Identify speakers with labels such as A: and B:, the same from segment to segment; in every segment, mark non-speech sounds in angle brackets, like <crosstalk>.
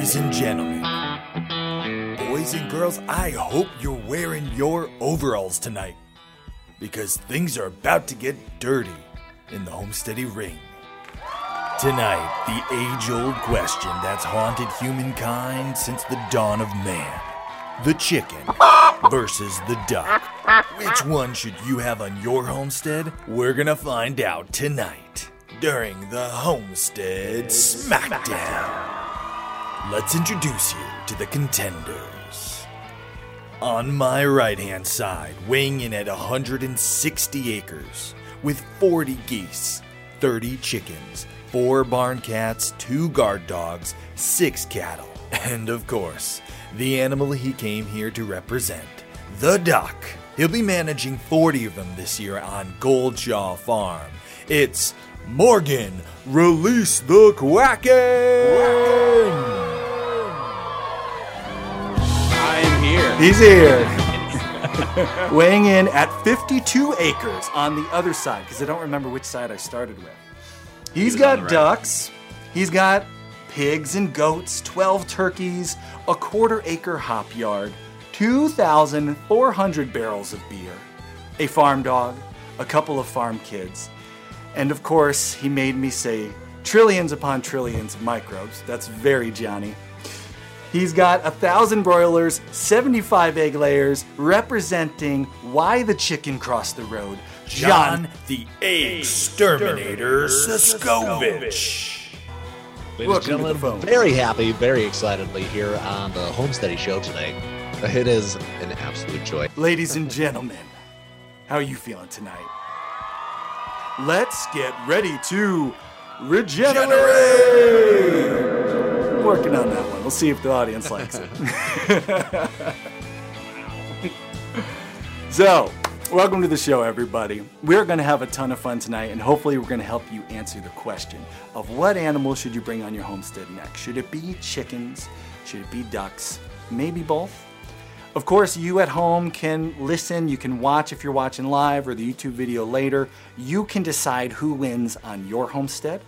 A: Ladies and gentlemen, boys and girls, I hope you're wearing your overalls tonight because things are about to get dirty in the Homesteady Ring. Tonight, the age old question that's haunted humankind since the dawn of man the chicken versus the duck. Which one should you have on your homestead? We're gonna find out tonight during the Homestead Smackdown. Let's introduce you to the contenders. On my right hand side, weighing in at 160 acres, with 40 geese, 30 chickens, 4 barn cats, 2 guard dogs, 6 cattle, <laughs> and of course, the animal he came here to represent, the duck. He'll be managing 40 of them this year on Goldshaw Farm. It's Morgan, release the quacking!
B: I'm here.
A: He's here. <laughs> Weighing in at 52 acres on the other side, because I don't remember which side I started with. He's
B: on
A: got
B: right.
A: ducks, he's got pigs and goats, 12 turkeys, a quarter acre hop yard, 2,400 barrels of beer, a farm dog, a couple of farm kids, and of course, he made me say trillions upon trillions of microbes. That's very Johnny. He's got a thousand broilers, 75 egg layers, representing why the chicken crossed the road. John, the Egg Exterminator Siskovich.
C: Ladies and gentlemen, very happy, very excitedly here on the Homesteady Show today. It is an absolute joy.
A: Ladies and gentlemen, how are you feeling tonight? Let's get ready to regenerate. Working on that one. We'll see if the audience likes it. <laughs> so, welcome to the show, everybody. We're going to have a ton of fun tonight, and hopefully, we're going to help you answer the question of what animal should you bring on your homestead next? Should it be chickens? Should it be ducks? Maybe both? Of course, you at home can listen, you can watch if you're watching live or the YouTube video later. You can decide who wins on your homestead.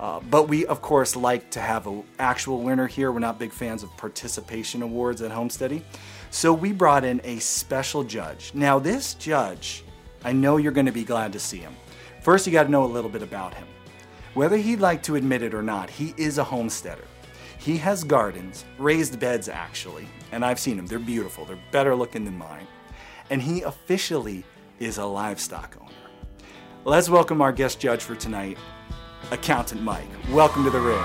A: Uh, but we, of course, like to have an actual winner here. We're not big fans of participation awards at Homesteady. So we brought in a special judge. Now, this judge, I know you're going to be glad to see him. First, you got to know a little bit about him. Whether he'd like to admit it or not, he is a homesteader. He has gardens, raised beds actually, and I've seen them. They're beautiful. They're better looking than mine. And he officially is a livestock owner. Let's welcome our guest judge for tonight, Accountant Mike. Welcome to the ring.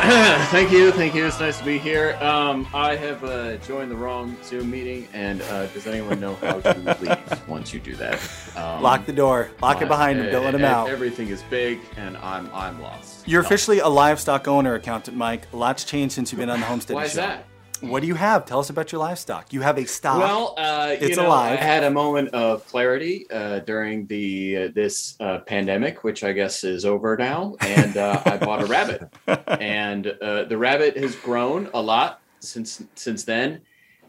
A: <clears throat>
B: thank you, thank you. It's nice to be here. Um, I have uh, joined the wrong Zoom meeting, and uh, does anyone know how to leave <laughs> once you do that? Um,
A: Lock the door. Lock it behind him.
B: uh,
A: Don't let him out.
B: Everything is big, and I'm I'm lost.
A: You're
B: No.
A: officially a livestock owner, Accountant Mike. A lot's changed since you've been on the Homestead
B: Why is
A: show.
B: that?
A: What do you have? Tell us about your livestock. You have a stock.
B: Well, uh, you
A: It's
B: know,
A: alive.
B: I had a moment of clarity uh, during the uh, this uh, pandemic, which I guess is over now, and uh, I bought a rabbit, <laughs> and uh, the rabbit has grown a lot since since then,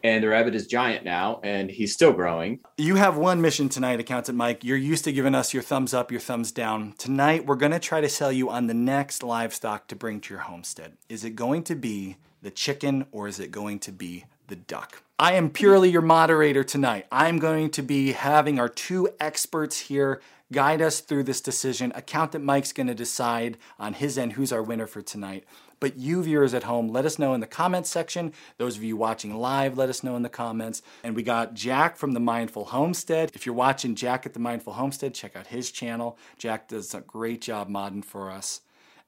B: and the rabbit is giant now, and he's still growing.
A: You have one mission tonight, Accountant Mike. You're used to giving us your thumbs up, your thumbs down. Tonight, we're going to try to sell you on the next livestock to bring to your homestead. Is it going to be the chicken or is it going to be the duck. I am purely your moderator tonight. I'm going to be having our two experts here guide us through this decision. Accountant Mike's going to decide on his end who's our winner for tonight. But you viewers at home, let us know in the comments section. Those of you watching live, let us know in the comments. And we got Jack from the Mindful Homestead. If you're watching Jack at the Mindful Homestead, check out his channel. Jack does a great job modding for us.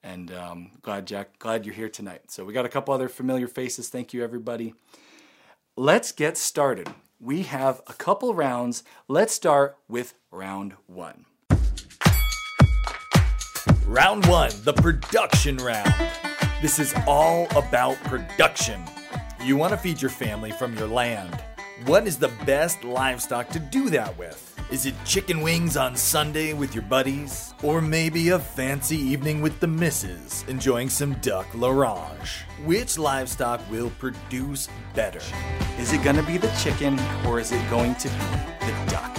A: And um, glad, Jack, glad you're here tonight. So we got a couple other familiar faces. Thank you, everybody. Let's get started. We have a couple rounds. Let's start with round one.
D: Round one, the production round. This is all about production. You want to feed your family from your land. What is the best livestock to do that with? Is it chicken wings on Sunday with your buddies? Or maybe a fancy evening with the missus, enjoying some duck l'orange? Which livestock will produce better?
A: Is it going to be the chicken or is it going to be the duck?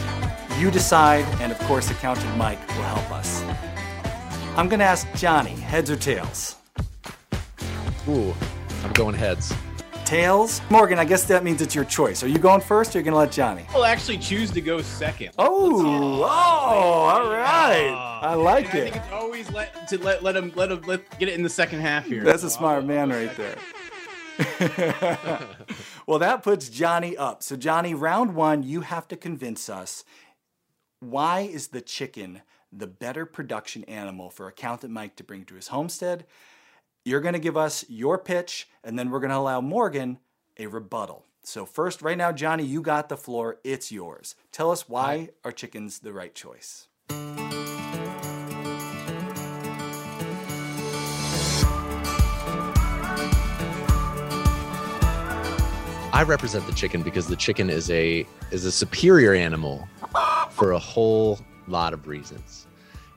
A: You decide, and of course, Accountant Mike will help us. I'm going to ask Johnny, heads or tails?
C: Ooh, I'm going heads.
A: Tails? Morgan, I guess that means it's your choice. Are you going first or are you going to let Johnny?
E: I'll actually choose to go second.
A: Oh, oh, all right. Ah. I like
E: And I
A: it.
E: think it's always let to let let him let him let get it in the second half here.
A: That's a smart
E: I'll-
A: man right
E: second.
A: there. <laughs> well, that puts Johnny up. So, Johnny, round one, you have to convince us why is the chicken the better production animal for Accountant Mike to bring to his homestead? You're going to give us your pitch, and then we're going to allow Morgan a rebuttal. So, first, right now, Johnny, you got the floor. It's yours. Tell us why are chickens the right choice?
C: I represent the chicken because the chicken is a is a superior animal for a whole lot of reasons.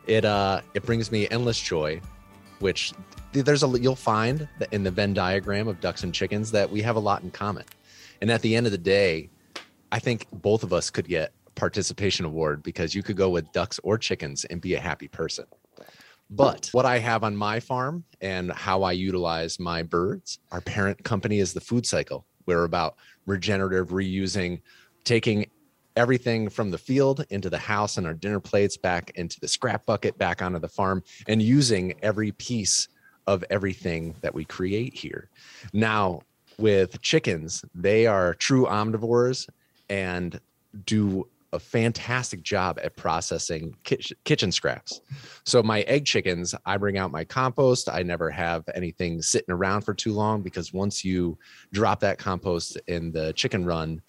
C: It uh it brings me endless joy, which there's a you'll find that in the Venn diagram of ducks and chickens that we have a lot in common. And at the end of the day, I think both of us could get participation award because you could go with ducks or chickens and be a happy person. But what I have on my farm and how I utilize my birds, our parent company is the food cycle. We're about regenerative reusing, taking everything from the field into the house and our dinner plates back into the scrap bucket, back onto the farm, and using every piece of everything that we create here. Now, with chickens, they are true omnivores and do a fantastic job at processing kitchen, scraps. So my egg chickens, I bring out my compost. I never have anything sitting around for too long because once you drop that compost in the chicken run,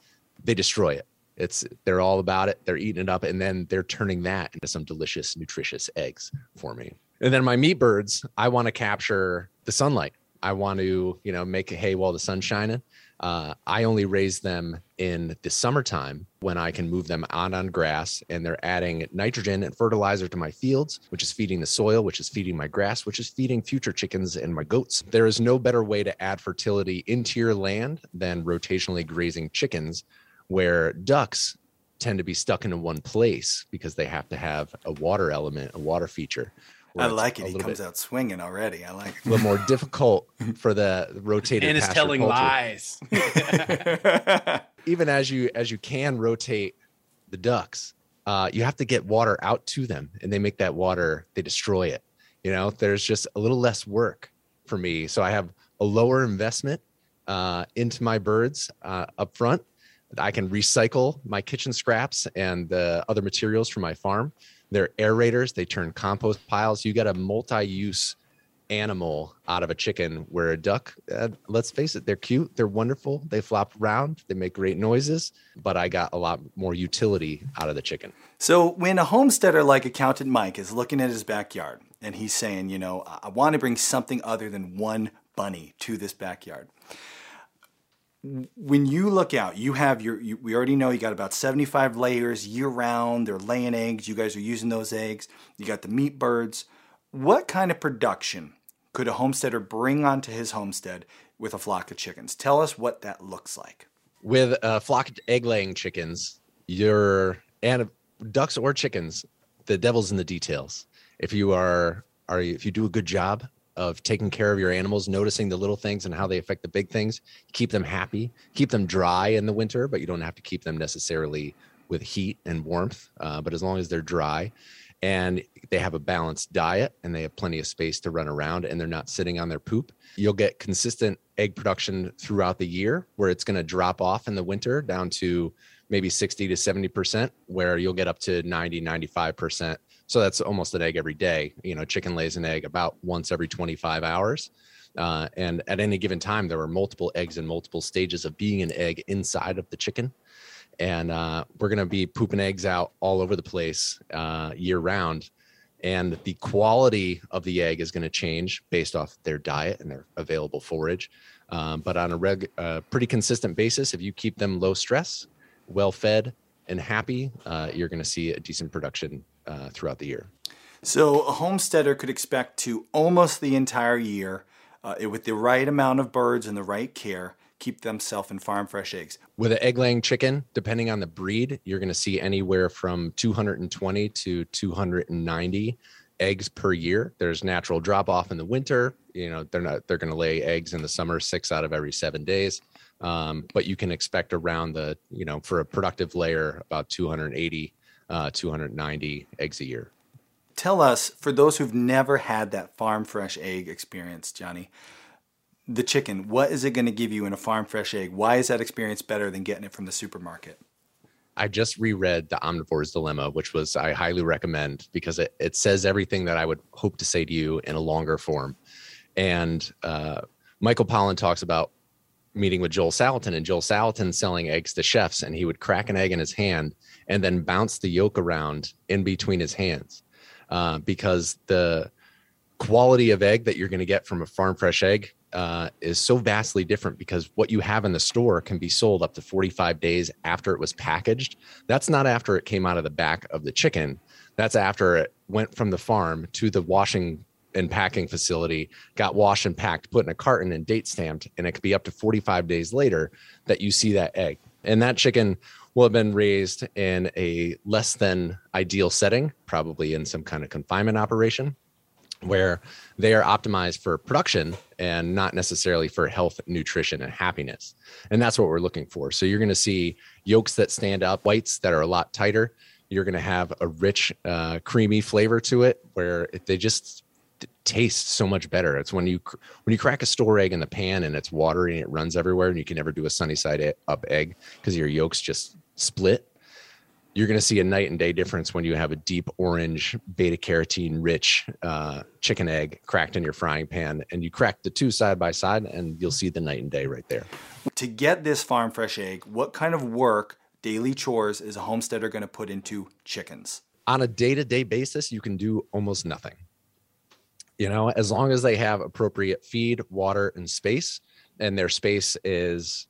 C: they destroy it. It's they're all about it. They're eating it up and then they're turning that into some delicious, nutritious eggs for me. And then my meat birds, I want to capture the sunlight. I want to, you know, make a hay while the sun's shining. Uh, I only raise them in the summertime when I can move them out on grass and they're adding nitrogen and fertilizer to my fields, which is feeding the soil, which is feeding my grass, which is feeding future chickens and my goats. There is no better way to add fertility into your land than rotationally grazing chickens, where ducks tend to be stuck in one place because they have to have a water element, a water feature. Where
A: I like it. He comes
C: bit-
A: out swinging already. I like
C: a little more difficult <laughs> for the rotated
E: And is telling
C: culture.
E: lies.
C: even as you as you can rotate the ducks uh, you have to get water out to them and they make that water they destroy it you know there's just a little less work for me so i have a lower investment uh, into my birds uh, up front i can recycle my kitchen scraps and the other materials from my farm they're aerators. They turn compost piles. You got a multi-use animal out of a chicken where a duck uh, let's face it they're cute. They're wonderful. They flop around. They make great noises. But i got a lot more utility out of the chicken.
A: So when a homesteader like Accountant Mike is looking at his backyard and he's saying, you know, I want to bring something other than one bunny to this backyard. When you look out, you have your, you, we already know you got about 75 layers year round. They're laying eggs. You guys are using those eggs. You got the meat birds. What kind of production could a homesteader bring onto his homestead with a flock of chickens? Tell us what that looks like.
C: with a flock of egg laying chickens you're and ducks or chickens the devil's in the details if you are are you, if you do a good job of taking care of your animals, noticing the little things and how they affect the big things. Keep them happy, keep them dry in the winter, but you don't have to keep them necessarily with heat and warmth. Uh, but as long as they're dry and they have a balanced diet and they have plenty of space to run around and they're not sitting on their poop, you'll get consistent egg production throughout the year where it's going to drop off in the winter down to maybe 60 to 70%, where you'll get up to 90, 95% so that's almost an egg every day. You know, chicken lays an egg about once every 25 hours. Uh, and at any given time, there are multiple eggs in multiple stages of being an egg inside of the chicken. And uh, we're going to be pooping eggs out all over the place uh, year round. And the quality of the egg is going to change based off their diet and their available forage. Um, but on a reg- uh, pretty consistent basis, if you keep them low stress, well fed, and happy, uh, you're going to see a decent production uh, throughout the year.
A: So a homesteader could expect to almost the entire year, uh, with the right amount of birds and the right care, keep themselves and farm fresh eggs.
C: With an egg laying chicken, depending on the breed, you're going to see anywhere from 220 to 290 eggs per year. There's natural drop off in the winter. You know, they're not they're going to lay eggs in the summer, six out of every seven days. Um, but you can expect around the you know for a productive layer about 280 uh, 290 eggs a year.
A: Tell us, for those who've never had that farm fresh egg experience, Johnny, the chicken, what is it going to give you in a farm fresh egg? Why is that experience better than getting it from the supermarket?
C: I just reread The Omnivore's Dilemma, which was I highly recommend because it, it says everything that I would hope to say to you in a longer form. And uh, Michael Pollan talks about meeting with Joel Salatin and Joel Salatin selling eggs to chefs, and he would crack an egg in his hand and then bounce the yolk around in between his hands uh, because the quality of egg that you're going to get from a farm fresh egg uh, is so vastly different because what you have in the store can be sold up to 45 days after it was packaged. That's not after it came out of the back of the chicken. That's after it went from the farm to the washing and packing facility, got washed and packed, put in a carton and date stamped, and it could be up to 45 days later that you see that egg. And that chicken will have been raised in a less than ideal setting, probably in some kind of confinement operation, where they are optimized for production and not necessarily for health, nutrition, and happiness. And that's what we're looking for. So you're going to see yolks that stand up, whites that are a lot tighter. You're going to have a rich, uh, creamy flavor to it where they just tastes so much better. It's when you when you crack a store egg in the pan and it's watery and it runs everywhere, and you can never do a sunny side up egg because your yolks just split. You're going to see a night and day difference when you have a deep orange, beta carotene rich uh, chicken egg cracked in your frying pan, and you crack the two side by side, and you'll see the night and day right there.
A: To get this farm fresh egg, what kind of work, daily chores, is a homesteader going to put into chickens?
C: On a day to day basis, you can do almost nothing you know as long as they have appropriate feed water and space and their space is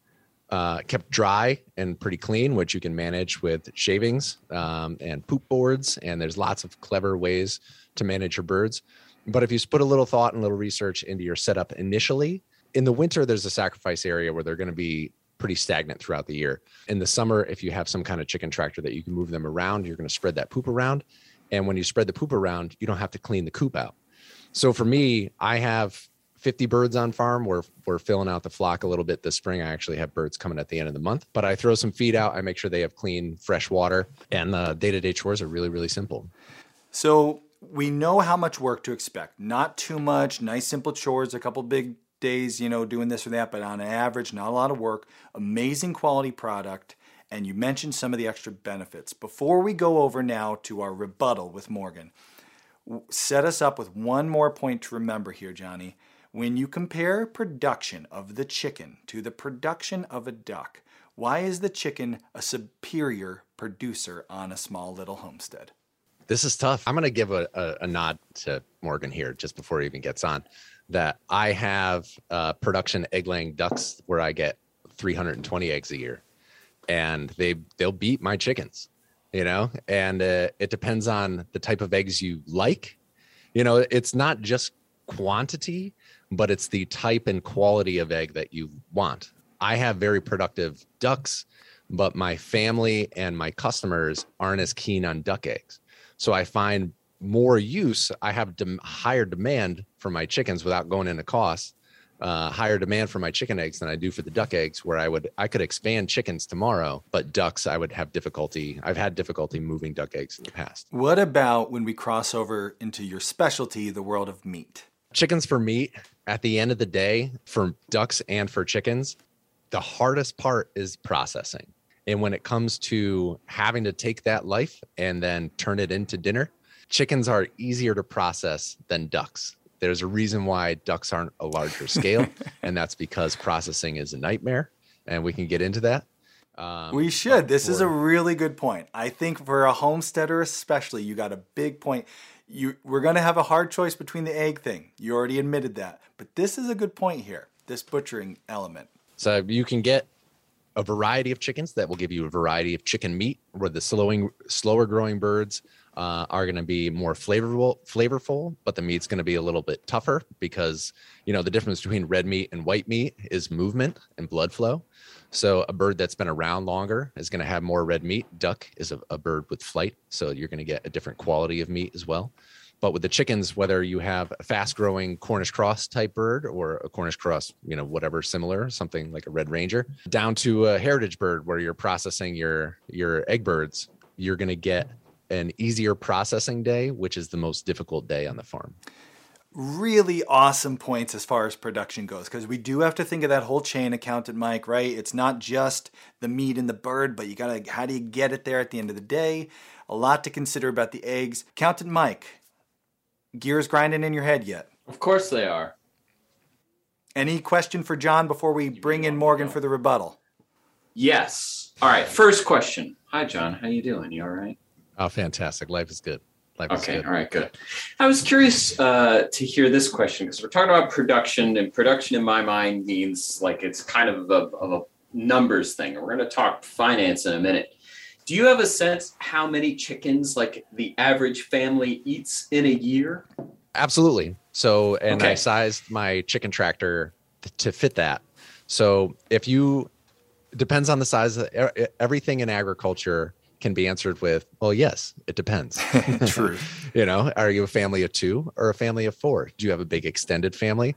C: uh, kept dry and pretty clean which you can manage with shavings um, and poop boards. And there's lots of clever ways to manage your birds. But if you put a little thought and a little research into your setup initially in the winter there's a sacrifice area where they're going to be pretty stagnant throughout the year. In the summer if you have some kind of chicken tractor that you can move them around you're going to spread that poop around. And when you spread the poop around you don't have to clean the coop out. So for me, I have 50 birds on farm. We're we're filling out the flock a little bit this spring. I actually have birds coming at the end of the month, but I throw some feed out. I make sure they have clean, fresh water, and the day to day chores are really really simple.
A: So we know how much work to expect. Not too much. Nice simple chores. A couple big days, you know, doing this or that, but on average, not a lot of work. Amazing quality product. And you mentioned some of the extra benefits. Before we go over now to our rebuttal with Morgan, set us up with one more point to remember here, Johnny. When you compare production of the chicken to the production of a duck, why is the chicken a superior producer on a small little homestead?
C: This is tough. I'm going to give a, a, a, nod to Morgan here just before he even gets on that I have uh, production egg laying ducks where I get 320 eggs a year and they they'll beat my chickens you know and uh, it depends on the type of eggs you like you know it's not just quantity but it's the type and quality of egg that you want i have very productive ducks but my family and my customers aren't as keen on duck eggs so i find more use, I have dem- higher demand for my chickens without going into cost. Uh, higher demand for my chicken eggs than I do for the duck eggs. Where I would I could expand chickens tomorrow, but ducks I would have difficulty. I've had difficulty moving duck eggs in the past.
A: What about when we cross over into your specialty, the world of meat?
C: Chickens for meat. At the end of the day, for ducks and for chickens, the hardest part is processing. And when it comes to having to take that life and then turn it into dinner, chickens are easier to process than ducks. There's a reason why ducks aren't a larger scale, <laughs> and that's because processing is a nightmare. And we can get into that. Um,
A: We should. This is a really good point. I think for a homesteader, especially, you got a big point. You we're going to have a hard choice between the egg thing. You already admitted that, but this is a good point here. This butchering element.
C: So you can get a variety of chickens that will give you a variety of chicken meat, where the slowing, slower growing birds uh, are going to be more flavorful, flavorful, but the meat's going to be a little bit tougher because you know the difference between red meat and white meat is movement and blood flow. So a bird that's been around longer is going to have more red meat. Duck is a, a bird with flight, so you're going to get a different quality of meat as well. But with the chickens, whether you have a fast growing Cornish cross type bird or a Cornish cross, you know, whatever similar, something like a red ranger, down to a heritage bird where you're processing your your egg birds, you're going to get an easier processing day, which is the most difficult day on the farm.
A: Really awesome points as far as production goes because we do have to think of that whole chain accountant mike right it's not just the meat and the bird but you gotta how do you get it there at the end of the day a lot to consider about the eggs accountant mike gears grinding in your head yet
B: Of course they are.
A: any question for john before we bring in morgan for the rebuttal
B: Yes. All right. First question. Hi, John. How you doing? You all right?
C: Oh, fantastic! Life is good. Life
B: Okay. All right. Good. I was curious uh, to hear this question because we're talking about production, and production in my mind means like it's kind of a, of a numbers thing. We're going to talk finance in a minute. Do you have a sense how many chickens like the average family eats in a year?
C: Absolutely. So, and I sized my chicken tractor to fit that. So, if you depends on the size of everything in agriculture can be answered with, well, yes, it depends. <laughs>
A: True. <laughs>
C: you know, are you a family of two or a family of four? Do you have a big extended family?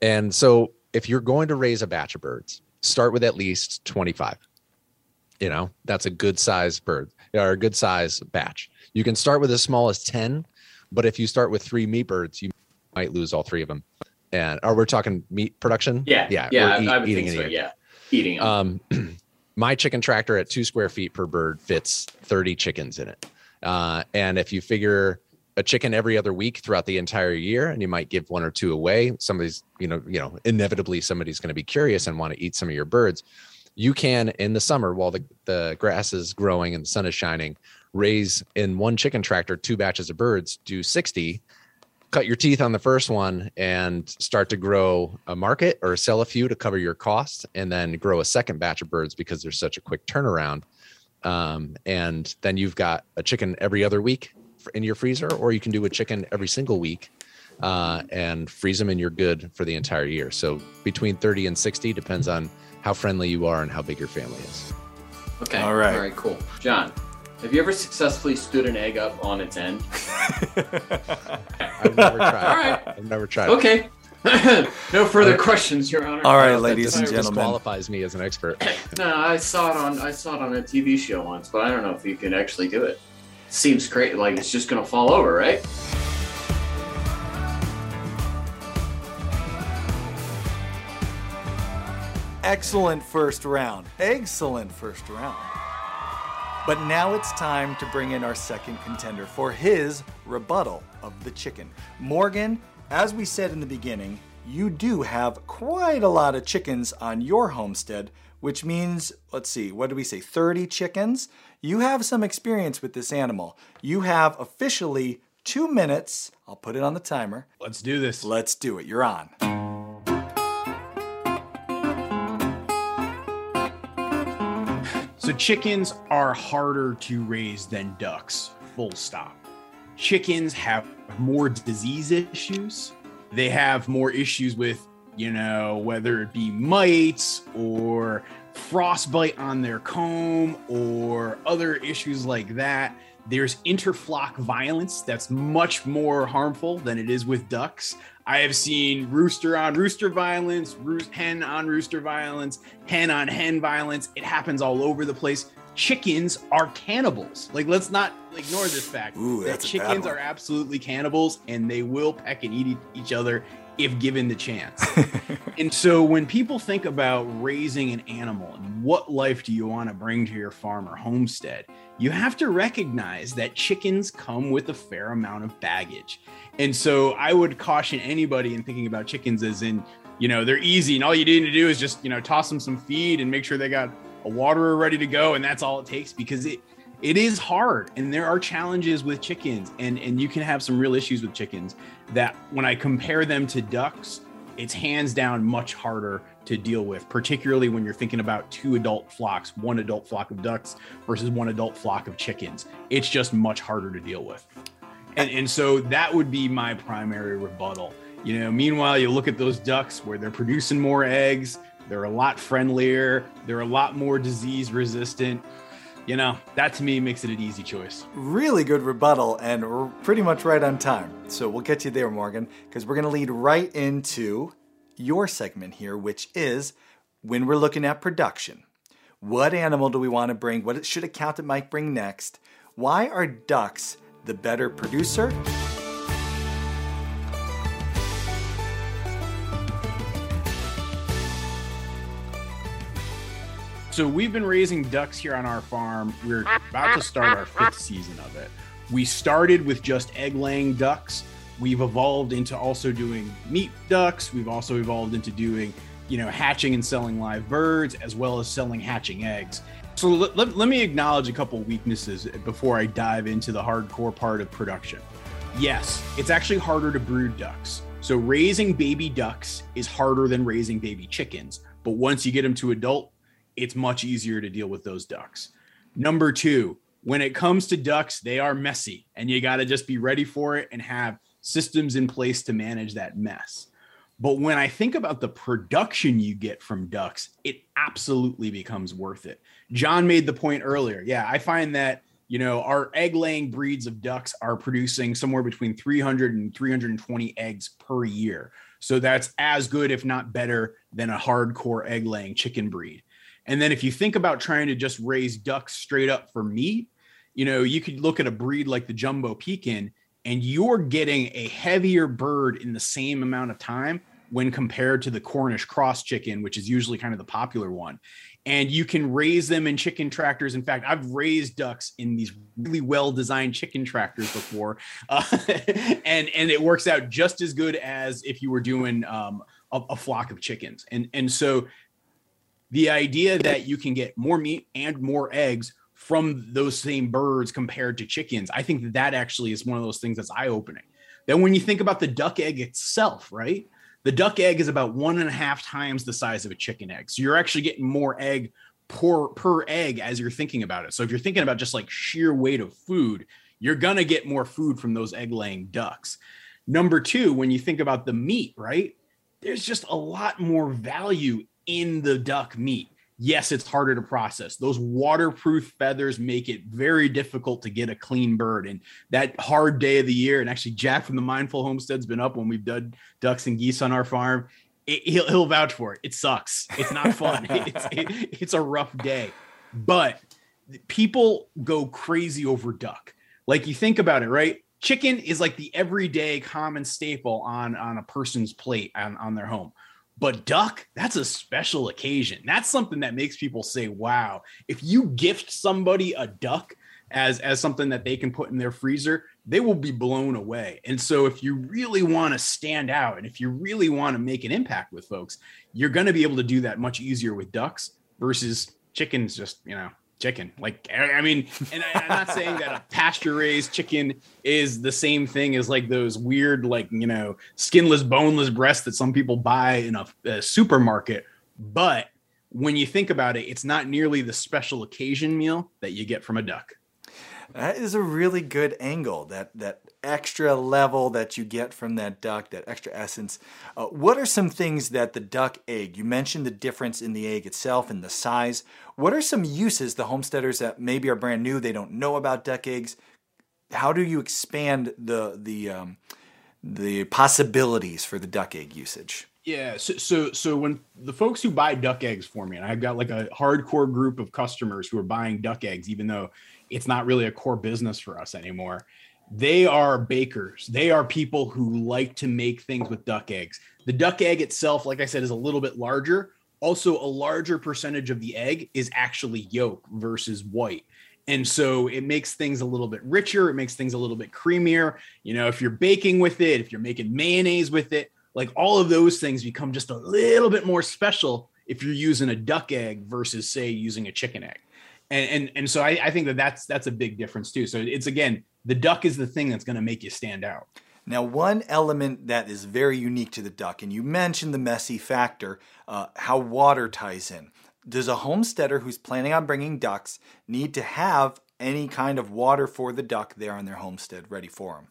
C: And so, if you're going to raise a batch of birds, start with at least 25. You know, that's a good size bird or a good size batch. You can start with as small as 10, but if you start with three meat birds, you might lose all three of them. And are we talking meat production?
B: Yeah.
C: yeah,
B: Yeah.
C: or
B: I,
C: eat-
B: I would
C: eating
B: think so.
C: a year.
B: Yeah. Eating 'em.
C: Um, <clears throat> my chicken tractor at two square feet per bird fits 30 chickens in it. Uh, and if you figure a chicken every other week throughout the entire year, and you might give one or two away, somebody's, you know, you know, inevitably somebody's going to be curious and want to eat some of your birds. You can in the summer while the, the grass is growing and the sun is shining, raise in one chicken tractor two batches of birds, do 60 cut your teeth on the first one and start to grow a market or sell a few to cover your costs and then grow a second batch of birds because there's such a quick turnaround um, and then you've got a chicken every other week in your freezer or you can do a chicken every single week uh, and freeze them and you're good for the entire year so between 30 and 60 depends on how friendly you are and how big your family is
B: Okay.
A: All right.
B: All right. Cool. John, have you ever successfully stood an egg up on its end? <laughs>
C: i've never tried
B: All right.
C: i've never tried.
B: Okay. <laughs> no further questions, Your Honor.
A: All right,
C: I don't know if that
A: ladies and
C: dis-
A: gentlemen.
C: disqualifies me as an expert <clears throat>
B: No, I saw it on I saw it on a TV show once, but I don't know if you can actually do it. Seems great, like it's just gonna fall over, right?
A: Excellent first round. Excellent first round. But now it's time to bring in our second contender for his rebuttal of the chicken. Morgan, as we said in the beginning, you do have quite a lot of chickens on your homestead, which means, let's see, what did we say, 30 chickens? You have some experience with this animal. You have officially two minutes. I'll put it on the timer.
E: Let's do this.
A: Let's do it. You're on.
E: So chickens are harder to raise than ducks. Full stop. Chickens have more disease issues. They have more issues with, you know, whether it be mites or frostbite on their comb or other issues like that There's interflock violence that's much more harmful than it is with ducks. I have seen rooster on rooster violence, roost, hen on rooster violence, hen on hen violence. It happens all over the place. Chickens are cannibals. Like, let's not ignore this fact
A: Ooh,
E: that
A: that's a bad
E: chickens are absolutely cannibals and they will peck and eat each other if given the chance. <laughs> and so when people think about raising an animal and what life do you want to bring to your farm or homestead, you have to recognize that chickens come with a fair amount of baggage. And so I would caution anybody in thinking about chickens as in, you know, they're easy and all you need to do is just, you know, toss them some feed and make sure they got a waterer ready to go and that's all it takes because it it is hard and there are challenges with chickens and and you can have some real issues with chickens that when I compare them to ducks, it's hands down much harder to deal with, particularly when you're thinking about two adult flocks, one adult flock of ducks versus one adult flock of chickens. It's just much harder to deal with. And, and so that would be my primary rebuttal. You know, meanwhile, you look at those ducks where they're producing more eggs, they're a lot friendlier, they're a lot more disease resistant. You know, that to me makes it an easy choice.
A: Really good rebuttal and r- pretty much right on time. So we'll get you there, Morgan, because we're going to lead right into your segment here, which is when we're looking at production. What animal do we want to bring? What should a Accountant Mike bring next? Why are ducks the better producer?
E: So we've been raising ducks here on our farm. We're about to start our fifth season of it. We started with just egg laying ducks. We've evolved into also doing meat ducks. We've also evolved into doing, you know, hatching and selling live birds as well as selling hatching eggs. So let, let, let me acknowledge a couple weaknesses before I dive into the hardcore part of production. Yes, it's actually harder to brood ducks. So raising baby ducks is harder than raising baby chickens. But once you get them to adult, it's much easier to deal with those ducks. Number two, when it comes to ducks, they are messy and you got to just be ready for it and have systems in place to manage that mess. But when I think about the production you get from ducks, it absolutely becomes worth it. John made the point earlier. Yeah, I find that, you know, our egg laying breeds of ducks are producing somewhere between 300 and 320 eggs per year. So that's as good, if not better, than a hardcore egg laying chicken breed. And then if you think about trying to just raise ducks straight up for meat, you know, you could look at a breed like the Jumbo Pekin and you're getting a heavier bird in the same amount of time when compared to the Cornish cross chicken, which is usually kind of the popular one. And you can raise them in chicken tractors. In fact, I've raised ducks in these really well designed chicken tractors before, <laughs> uh, and and it works out just as good as if you were doing um, a, a flock of chickens. And and so the idea that you can get more meat and more eggs from those same birds compared to chickens, I think that that actually is one of those things that's eye opening. Then when you think about the duck egg itself, right? The duck egg is about one and a half times the size of a chicken egg. So you're actually getting more egg per, per egg as you're thinking about it. So if you're thinking about just like sheer weight of food, you're to get more food from those egg laying ducks. Number two, when you think about the meat, right? There's just a lot more value in the duck meat. Yes, it's harder to process. Those waterproof feathers make it very difficult to get a clean bird. And that hard day of the year, and actually, Jack from the Mindful Homestead's been up when we've done ducks and geese on our farm. It, he'll, he'll vouch for it. It sucks. It's not fun. <laughs> it's, it, it's a rough day. But people go crazy over duck. Like you think about it, right? Chicken is like the everyday common staple on on a person's plate on, on their home. But duck, that's a special occasion. That's something that makes people say, wow, if you gift somebody a duck as as something that they can put in their freezer, they will be blown away. And so if you really want to stand out and if you really want to make an impact with folks, you're going to be able to do that much easier with ducks versus chickens just, you know, chicken. Like, I mean, and I, am not saying that a <laughs> pasture raised chicken is the same thing as like those weird, like, you know, skinless, boneless breasts that some people buy in a, a supermarket. But when you think about it, it's not nearly the special occasion meal that you get from a duck.
A: That is a really good angle. That that extra level that you get from that duck, that extra essence. Uh, what are some things that the duck egg? You mentioned the difference in the egg itself and the size. What are some uses the homesteaders that maybe are brand new, they don't know about duck eggs, how do you expand the the um, the possibilities for the duck egg usage?
E: Yeah, so, so so when the folks who buy duck eggs for me, and I've got like a hardcore group of customers who are buying duck eggs, even though it's not really a core business for us anymore. They are bakers. They are people who like to make things with duck eggs. The duck egg itself, like I said, is a little bit larger. Also, a larger percentage of the egg is actually yolk versus white. And so it makes things a little bit richer. It makes things a little bit creamier. You know, if you're baking with it, if you're making mayonnaise with it, like all of those things become just a little bit more special if you're using a duck egg versus, say, using a chicken egg and and, and so I, I think that that's that's a big difference too. So it's again, the duck is the thing that's going to make you stand out.
A: Now, one element that is very unique to the duck, and you mentioned the messy factor, uh, how water ties in. Does a homesteader who's planning on bringing ducks need to have any kind of water for the duck there on their homestead ready for them?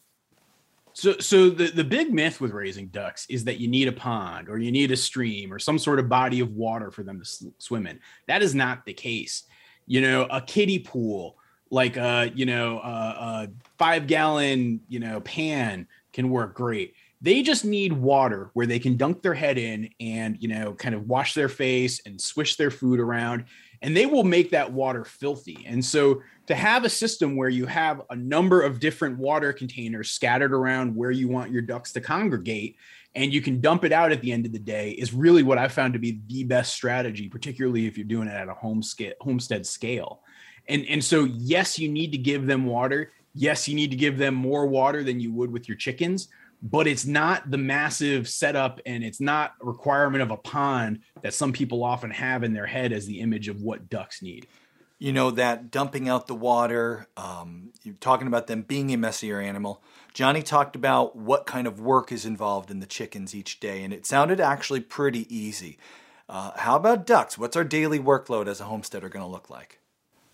E: So, so the, the big myth with raising ducks is that you need a pond or you need a stream or some sort of body of water for them to swim in. That is not the case you know, a kiddie pool, like a, you know, a, a five gallon, you know, pan can work great. They just need water where they can dunk their head in and, you know, kind of wash their face and swish their food around and they will make that water filthy. And so to have a system where you have a number of different water containers scattered around where you want your ducks to congregate and you can dump it out at the end of the day is really what I found to be the best strategy, particularly if you're doing it at a homestead scale. And, and so, yes, you need to give them water. Yes, you need to give them more water than you would with your chickens, but it's not the massive setup and it's not a requirement of a pond that some people often have in their head as the image of what ducks need.
A: You know that dumping out the water um, you're talking about them being a messier animal. Johnny talked about what kind of work is involved in the chickens each day and it sounded actually pretty easy. Uh, how about ducks? What's our daily workload as a homesteader going to look like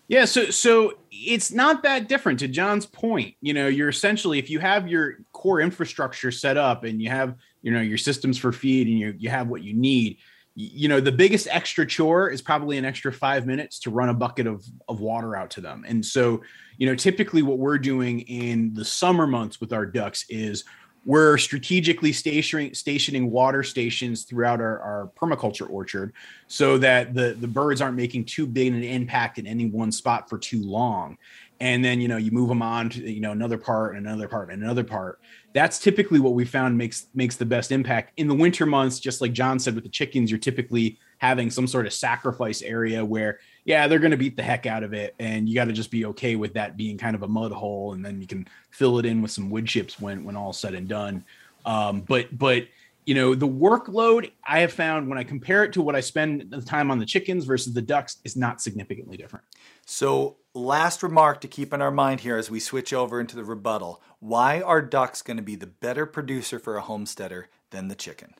E: yeah so so it's not that different to john's point. You know you're essentially if you have your core infrastructure set up and you have you know your systems for feed and you, you have what you need you know the biggest extra chore is probably an extra five minutes to run a bucket of, of water out to them. And so you know typically what we're doing in the summer months with our ducks is we're strategically stationing stationing water stations throughout our, our permaculture orchard so that the the birds aren't making too big an impact in any one spot for too long. And then you know you move them on to you know another part and another part and another part. That's typically what we found makes makes the best impact. In the winter months just like john said with the chickens you're typically having some sort of sacrifice area where yeah they're going to beat the heck out of it and you got to just be okay with that being kind of a mud hole and then you can fill it in with some wood chips when when all said and done. Um, but but you know the workload i have found when i compare it to what i spend the time on the chickens versus the ducks is not significantly different.
A: So last remark to keep in our mind here as we switch over into the rebuttal. Why are ducks going to be the better producer for a homesteader than the chicken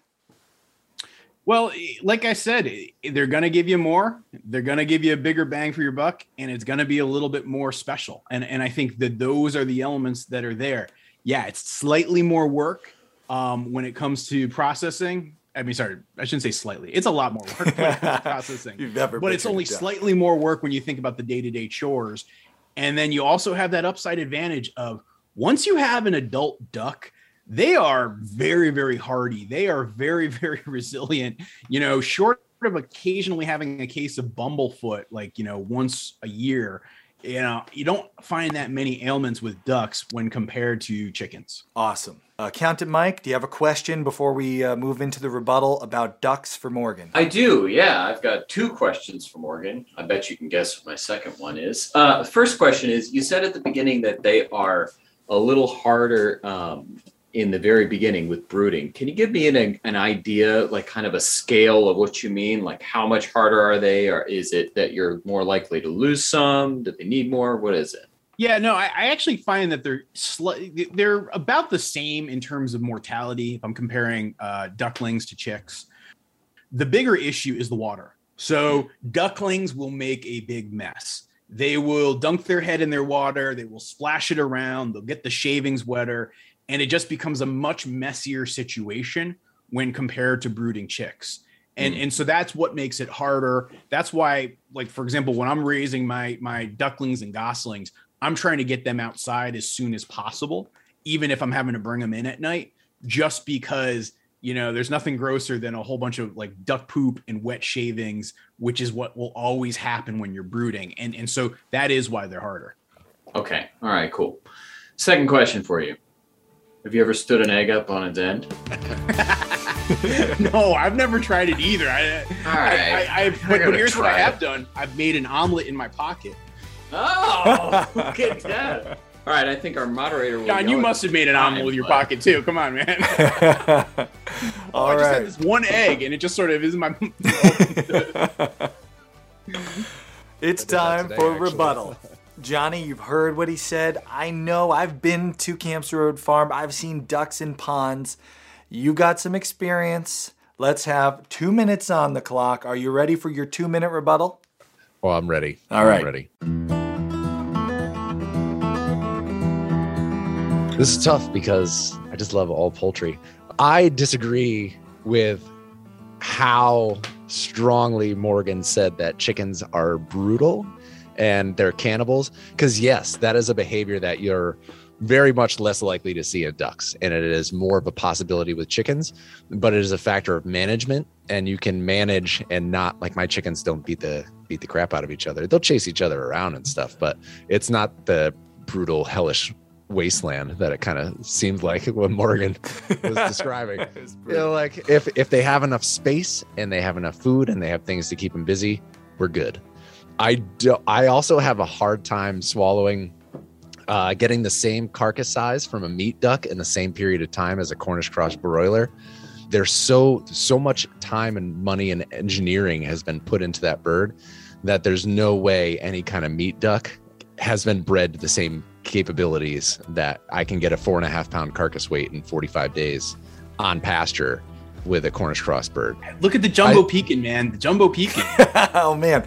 E: well eh, like i said eh, eh, they're going to give you more they're going to give you a bigger bang for your buck and it's going to be a little bit more special and, and i think that those are the elements that are there yeah it's slightly more work um, when it comes to processing. I mean, sorry, I shouldn't say slightly. It's a lot more work <laughs> processing, You've never but it's only slightly more work when you think about the day to day chores. And then you also have that upside advantage of once you have an adult duck, they are very, very hardy. They are very, <laughs> very resilient. You know, short of occasionally having a case of bumblefoot, like, you know, once a year, you know, you don't find that many ailments with ducks when compared to chickens.
A: Awesome. Uh, Accountant Mike, do you have a question before we uh, move into the rebuttal about ducks for Morgan?
B: I do, yeah. I've got two questions for Morgan. I bet you can guess what my second one is. Uh, first question is you said at the beginning that they are a little harder um, in the very beginning with brooding. Can you give me an, an idea, like kind of a scale of what you mean? Like how much harder are they? Or is it that you're more likely to lose some? Do they need more? What is it?
E: Yeah, no, I, I actually find that they're they're about the same in terms of mortality. If I'm comparing uh, ducklings to chicks, the bigger issue is the water. So ducklings will make a big mess. They will dunk their head in their water. They will splash it around. They'll get the shavings wetter, and it just becomes a much messier situation when compared to brooding chicks and mm. and so that's what makes it harder that's why like for example when i'm raising my my ducklings and goslings I'm trying to get them outside as soon as possible, even if I'm having to bring them in at night, just because you know there's nothing grosser than a whole bunch of like duck poop and wet shavings, which is what will always happen when you're brooding, and and so that is why they're harder.
B: Okay. All right. Cool. Second question for you. Have you ever stood an egg up on its end?
E: no, I've never tried it either. I,
B: All right.
E: I, I, I've, but, but here's what I have
B: it.
E: done. I've made an omelet in my pocket.
B: Oh, look at <laughs> that. All right. I think our moderator will.
E: John, you must have made an
B: time,
E: omelet with your pocket too. Come on, man. <laughs>
A: Oh, All
E: I just had this one egg, and it just sort of is my. <laughs>
A: It's
C: I did that
A: time for
C: actually.
A: rebuttal. Johnny, you've heard what he said. I know I've been to Camps Road Farm. I've seen ducks in ponds. You got some experience. Let's have two minutes on the clock. Are you ready for your two minute rebuttal?
C: Well, I'm ready.
A: All
C: I'm
A: right.
C: ready. This is tough because I just love all poultry. I disagree with how strongly Morgan said that chickens are brutal and they're cannibals. Because, yes, that is a behavior that you're very much less likely to see in ducks. And it is more of a possibility with chickens, but it is a factor of management. And you can manage and not like my chickens don't beat the beat the crap out of each other. They'll chase each other around and stuff, but it's not the brutal, hellish wasteland that it kind of seemed like when Morgan <laughs> was describing. <laughs> You know, like if if they have enough space and they have enough food and they have things to keep them busy, we're good. I do. I also have a hard time swallowing uh, getting the same carcass size from a meat duck in the same period of time as a Cornish cross broiler. There's so so much time and money and engineering has been put into that bird that there's no way any kind of meat duck has been bred to the same capabilities that I can get a four and a half pound carcass weight in 45 days on pasture with a Cornish cross bird.
E: Look at the jumbo pekin, man. The jumbo pekin. <laughs>
A: oh, man.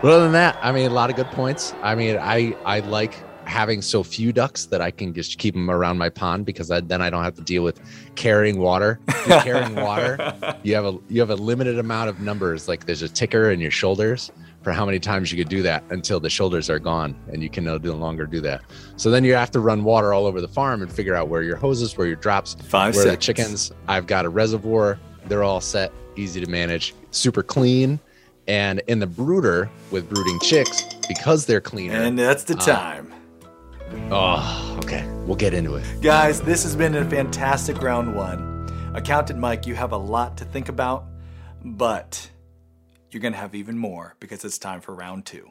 C: But other than that, I mean, a lot of good points. I mean, I I like having so few ducks that I can just keep them around my pond because I, then I don't have to deal with carrying water. You're carrying water, <laughs> you have a you have a limited amount of numbers. Like there's a ticker in your shoulders for how many times you could do that until the shoulders are gone and you can no longer do that. So then you have to run water all over the farm and figure out where your hoses, where your drops,
A: Five
C: where the chickens. I've got a reservoir. They're all set, easy to manage, super clean. And in the brooder with brooding chicks, because they're cleaner.
A: And that's the
C: Uh,
A: time.
C: oh, okay. We'll get into it.
A: Guys, this has been a fantastic round one. Accountant Mike, you have a lot to think about, but you're going to have even more because it's time for round two.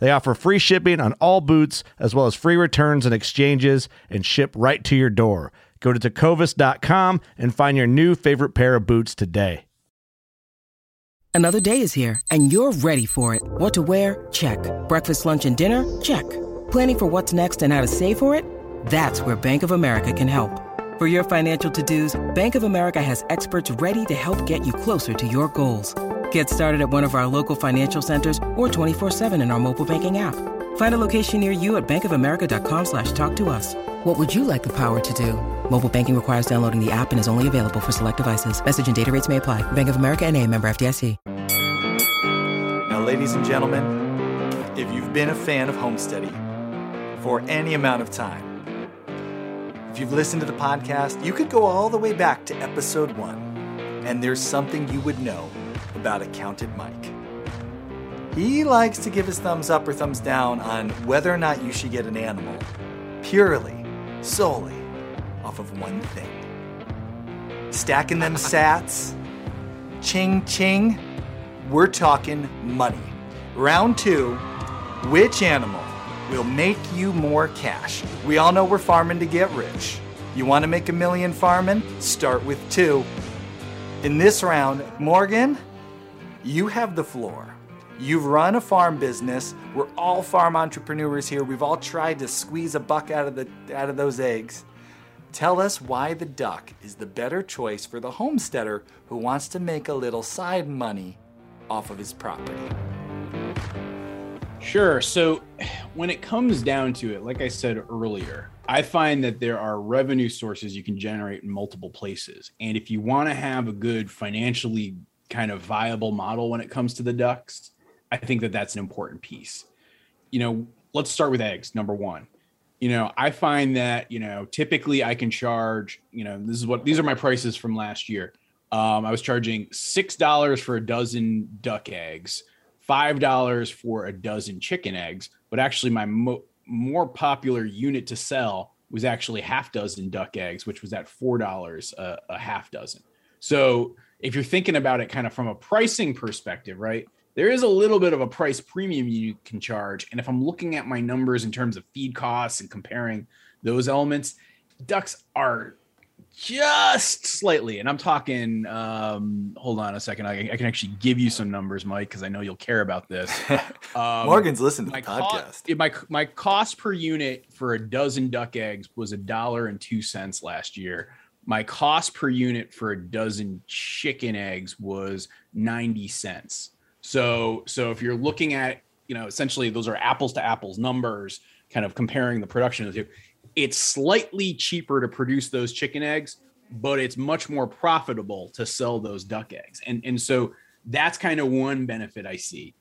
F: They offer free shipping on all boots, as well as free returns and exchanges, and ship right to your door. Go to tecovas.com and find your new favorite pair of boots today.
G: Another day is here, and you're ready for it. What to wear? Check. Breakfast, lunch, and dinner? Check. Planning for what's next and how to save for it? That's where Bank of America can help. For your financial to dos, Bank of America has experts ready to help get you closer to your goals. Get started at one of our local financial centers or 24-7 in our mobile banking app. Find a location near you at bankofamerica.com slash talk to us. What would you like the power to do? Mobile banking requires downloading the app and is only available for select devices. Message and data rates may apply. Bank of America and a member FDIC.
A: Now, ladies and gentlemen, if you've been a fan of Homesteady for any amount of time, if you've listened to the podcast, you could go all the way back to episode one, and there's something you would know about Accountant Mike. He likes to give his thumbs up or thumbs down on whether or not you should get an animal purely, solely off of one thing Stacking them <laughs> sats. Ching ching. We're talking money. Round two which animal will make you more cash? We all know we're farming to get rich. You want to make a million farming? Start with two. In this round, Morgan, you have the floor. You've run a farm business. We're all farm entrepreneurs here. We've all tried to squeeze a buck out of the out of those eggs. Tell us why the duck is the better choice for the homesteader who wants to make a little side money off of his property.
E: Sure. So when it comes down to it, like I said earlier, I find that there are revenue sources you can generate in multiple places. And if you want to have a good financially kind of viable model when it comes to the ducks, I think that that's an important piece. You know, let's start with eggs, number one. You know, I find that, you know, typically I can charge, you know, this is what these are my prices from last year. Um, I was charging $6 for a dozen duck eggs five dollars for a dozen chicken eggs, but actually my mo- more popular unit to sell was actually half dozen duck eggs, which was at four dollars a, a half dozen. So if you're thinking about it kind of from a pricing perspective, right? There is a little bit of a price premium you can charge. And if I'm looking at my numbers in terms of feed costs and comparing those elements, ducks are just slightly and i'm talking um hold on a second i, I can actually give you some numbers mike because i know you'll care about this <laughs>
A: um, morgan's listening to
E: my
A: the podcast
E: cost, my, my cost per unit for a dozen duck eggs was a dollar and two cents last year my cost per unit for a dozen chicken eggs was 90 cents so so if you're looking at you know essentially those are apples to apples numbers kind of comparing the production of the two it's slightly cheaper to produce those chicken eggs, but it's much more profitable to sell those duck eggs. And, and so that's kind of one benefit I see.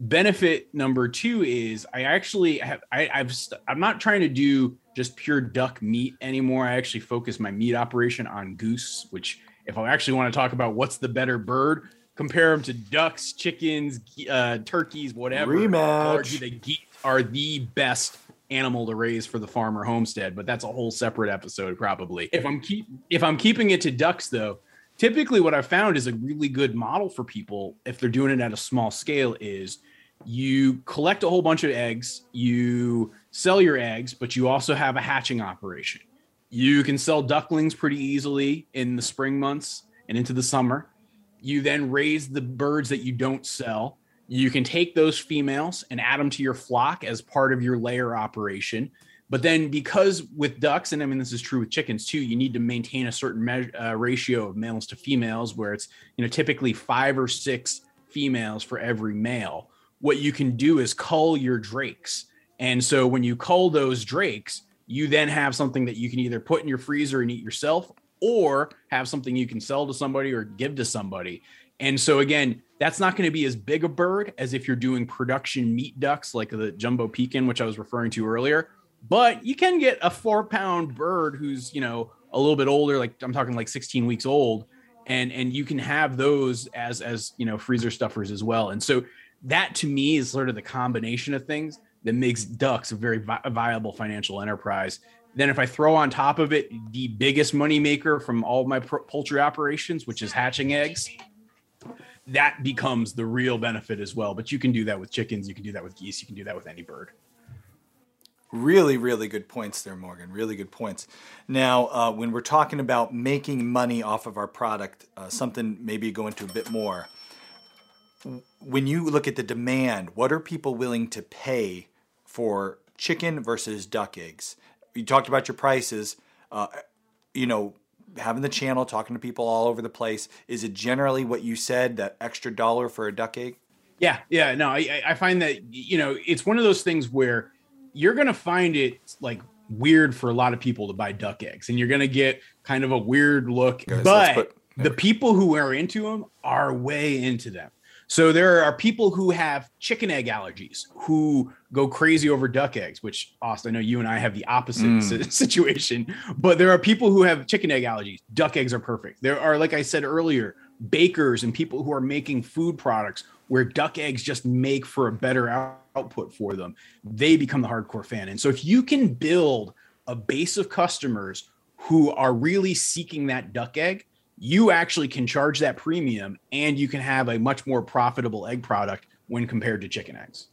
E: Benefit number two is I actually have I, I've st- I'm not trying to do just pure duck meat anymore. I actually focus my meat operation on goose, which if I actually want to talk about what's the better bird, compare them to ducks, chickens, uh, turkeys, whatever.
A: Rematch.
E: The, geese are the best animal to raise for the farmer homestead, but that's a whole separate episode probably. If I'm keep if I'm keeping it to ducks though, typically what I've found is a really good model for people if they're doing it at a small scale is you collect a whole bunch of eggs, you sell your eggs, but you also have a hatching operation. You can sell ducklings pretty easily in the spring months and into the summer. You then raise the birds that you don't sell you can take those females and add them to your flock as part of your layer operation. But then, because with ducks, and I mean this is true with chickens too, you need to maintain a certain me- uh, ratio of males to females, where it's you know typically five or six females for every male. What you can do is cull your drakes, and so when you cull those drakes, you then have something that you can either put in your freezer and eat yourself, or have something you can sell to somebody or give to somebody. And so again, that's not going to be as big a bird as if you're doing production meat ducks like the jumbo pekin, which I was referring to earlier. But you can get a four pound bird who's, you know, a little bit older, like I'm talking like 16 weeks old, and and you can have those as as you know freezer stuffers as well. And so that to me is sort of the combination of things that makes ducks a very vi- viable financial enterprise. Then if I throw on top of it the biggest money maker from all my poultry operations, which is hatching eggs, that becomes the real benefit as well. But you can do that with chickens, you can do that with geese, you can do that with any bird.
A: Really, really good points there, Morgan. Really good points. Now, uh, when we're talking about making money off of our product, uh, something maybe go into a bit more. When you look at the demand, what are people willing to pay for chicken versus duck eggs? You talked about your prices. Uh, you know, having the channel, talking to people all over the place, is it generally what you said that extra dollar for a duck egg?
E: Yeah, yeah. No, I, I find that you know it's one of those things where you're gonna find it like weird for a lot of people to buy duck eggs, and you're gonna get kind of a weird look. Guys, but put, the people who are into them are way into them. So there are people who have chicken egg allergies who go crazy over duck eggs, which Austin, I know you and I have the opposite mm. <laughs> situation, but there are people who have chicken egg allergies. Duck eggs are perfect. There are, like I said earlier, bakers and people who are making food products where duck eggs just make for a better output for them. They become the hardcore fan. And so if you can build a base of customers who are really seeking that duck egg, you actually can charge that premium and you can have a much more profitable egg product when compared to chicken eggs.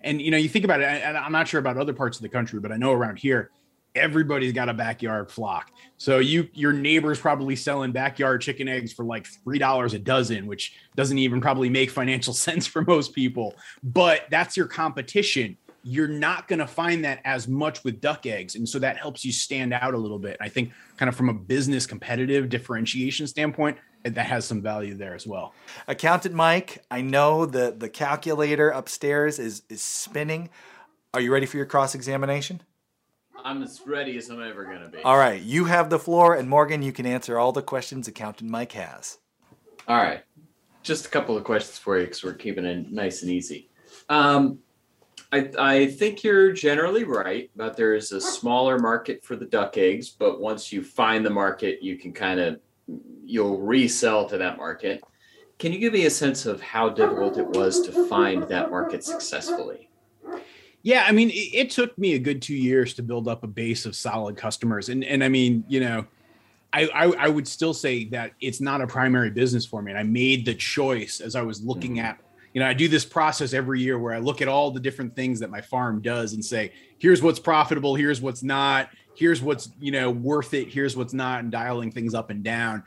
E: And you know, you think about it, and I'm not sure about other parts of the country, but I know around here, everybody's got a backyard flock. So you your neighbor's probably selling backyard chicken eggs for like three dollars a dozen, which doesn't even probably make financial <laughs> sense for most people. But that's your competition. You're not going to find that as much with duck eggs, and so that helps you stand out a little bit. I think, kind of from a business competitive differentiation standpoint, that has some value there as well.
A: Accountant Mike, I know the the calculator upstairs is is spinning. Are you ready for your cross examination?
B: I'm as ready as I'm ever gonna be.
A: All right, you have the floor, and Morgan, you can answer all the questions Accountant Mike has.
B: All right, just a couple of questions for you because we're keeping it nice and easy. Um, I, I think you're generally right, but there is a smaller market for the duck eggs. But once you find the market, you can kind of you'll resell to that market. Can you give me a sense of how difficult it was to find that market successfully?
E: Yeah, I mean, it, it, took me a good two years to build up a base of solid customers, and and I mean, you know, I, I, I would still say that it's not a primary business for me, and I made the choice as I was looking mm-hmm. at. You know, I do this process every year where I look at all the different things that my farm does and say, here's what's profitable, here's what's not, here's what's you know worth it, here's what's not, and dialing things up and down.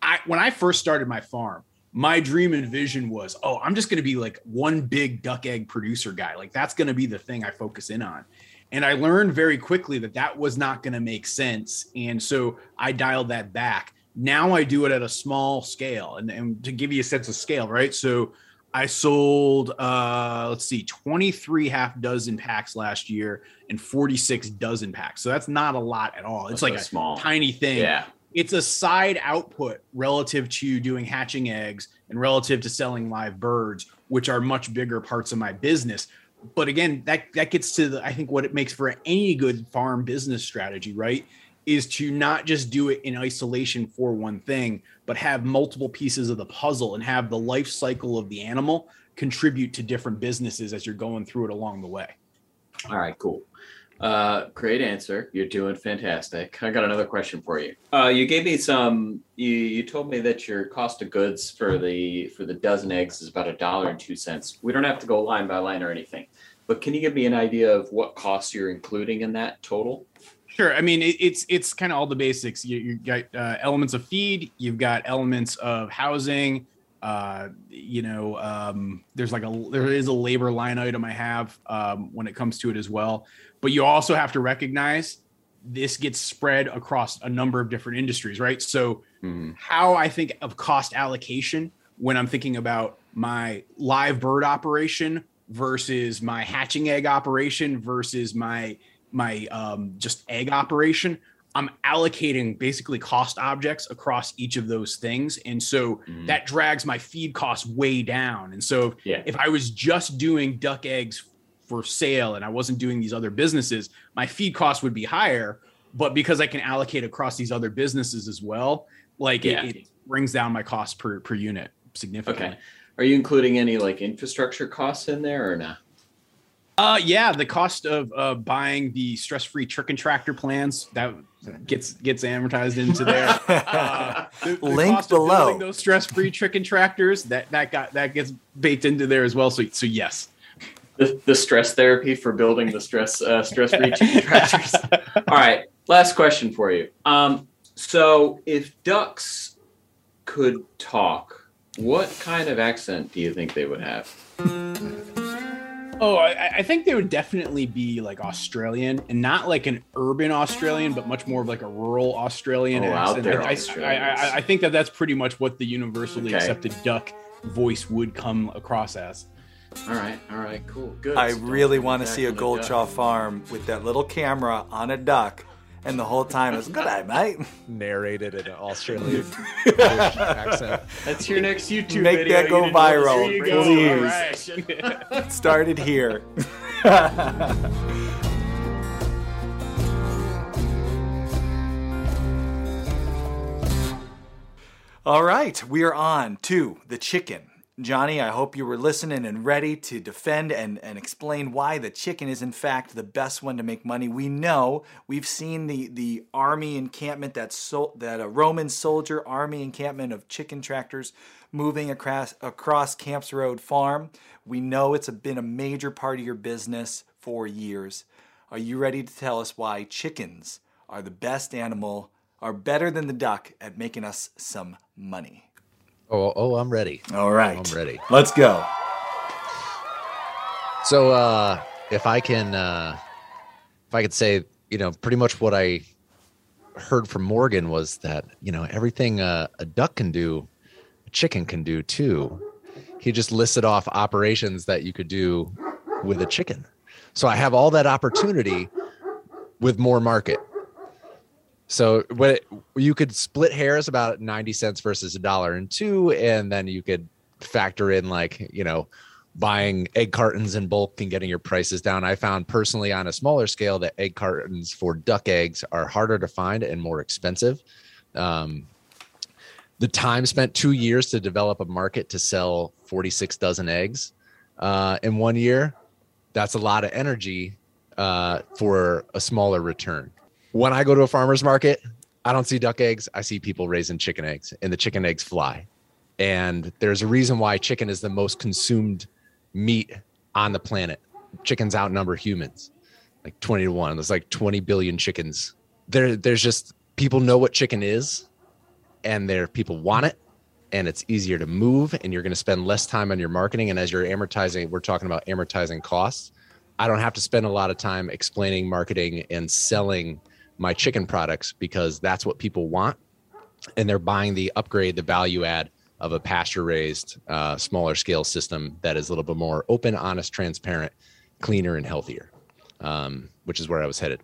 E: I when I first started my farm, my dream and vision was, oh, I'm just going to be like one big duck egg producer guy. Like that's going to be the thing I focus in on. And I learned very quickly that that was not going to make sense. And so I dialed that back. Now I do it at a small scale. And, and to give you a sense of scale, right? So I sold, uh, let's see, 23 half dozen packs last year and 46 dozen packs. So that's not a lot at all. It's that's like a small tiny thing.
B: Yeah
E: it's a side output relative to doing hatching eggs and relative to selling live birds, which are much bigger parts of my business. But again, that that gets to the I think what it makes for any good farm business strategy, right? Is to not just do it in isolation for one thing, but have multiple pieces of the puzzle and have the life cycle of the animal contribute to different businesses as you're going through it along the way.
B: All right, cool. Uh, great answer. You're doing fantastic. I got another question for you. Uh, you gave me some. You, you told me that your cost of goods for the for the dozen eggs is about a dollar and two cents. We don't have to go line by line or anything, but can you give me an idea of what costs you're including in that total?
E: Sure. I mean, it, it's it's kind of all the basics. You, you got uh, elements of feed. You've got elements of housing. Uh, you know, um, there's like a there is a labor line item I have um, when it comes to it as well. But you also have to recognize this gets spread across a number of different industries, right? So, mm-hmm. how I think of cost allocation when I'm thinking about my live bird operation versus my hatching egg operation versus my my um, just egg operation, I'm allocating basically cost objects across each of those things. And so mm. that drags my feed costs way down. And so yeah. if I was just doing duck eggs for sale and I wasn't doing these other businesses, my feed cost would be higher. But because I can allocate across these other businesses as well, like yeah. it, it, brings down my cost per, per unit significantly. Okay.
B: Are you including any like infrastructure costs in there or not?
E: Uh, yeah, the cost of uh, buying the stress-free chicken tractor plans that gets gets amortized into there. <laughs> Uh, the, the
A: Link below
E: those stress-free chicken tractors that that got that gets baked into there as well. So so yes,
B: the, the stress therapy for building the stress uh, stress free tractors. <laughs> All right, last question for you. Um, so if ducks could talk, what kind of accent do you think they would have?
E: Oh, I, I, think they would definitely be like Australian, and not like an urban Australian, but much more of like a rural Australian
B: oh,
E: accent.
B: Out there,
E: I, I, I, think that that's pretty much what the universally okay. accepted duck voice would come across as.
B: All right, all right, cool, good.
A: I really want to see a Goldshaw farm with that little camera on a duck, and the whole time it's good night, mate.
C: Narrated in an Australian <laughs> accent.
B: That's your next YouTube
A: Make
B: video.
A: that go viral, go. please. <laughs> <laughs> Started here. All right, we are on to the chicken Johnny, I hope you were listening and ready to defend and, and explain why the chicken is in fact the best one to make money. We know we've seen the, the army encampment, that so, that a Roman soldier army encampment of chicken tractors moving across across Camps Road Farm. We know it's been a major part of your business for years. Are you ready to tell us why chickens are the best animal, are better than the duck at making us some money?
C: Oh, oh, I'm ready.
A: All right.
C: I'm ready.
A: Let's go.
C: So, uh, if I can, uh, if I could say, you know, pretty much what I heard from Morgan was that, you know, everything uh, a duck can do, a chicken can do too. He just listed off operations that you could do with a chicken. So I have all that opportunity with more market. So what you could split hairs about 90 cents versus a dollar and two, and then you could factor in like, you know, buying egg cartons in bulk and getting your prices down. I found personally on a smaller scale that egg cartons for duck eggs are harder to find and more expensive. Um, the time spent two years to develop a market to sell 46 dozen eggs uh, in one year, that's a lot of energy uh, for a smaller return when I go to a farmer's market, I don't see duck eggs. I see people raising chicken eggs, and the chicken eggs fly. And there's a reason why chicken is the most consumed meat on the planet. Chickens outnumber humans like 20 to 1. There's like 20 billion chickens. There, there's just people know what chicken is, and there people want it, and it's easier to move, and you're going to spend less time on your marketing. And as you're amortizing, we're talking about amortizing costs. I don't have to spend a lot of time explaining marketing and selling my chicken products because that's what people want. And they're buying the upgrade the value add of a pasture raised uh, smaller scale system that is a little bit more open honest transparent cleaner and healthier um, which is where i was headed.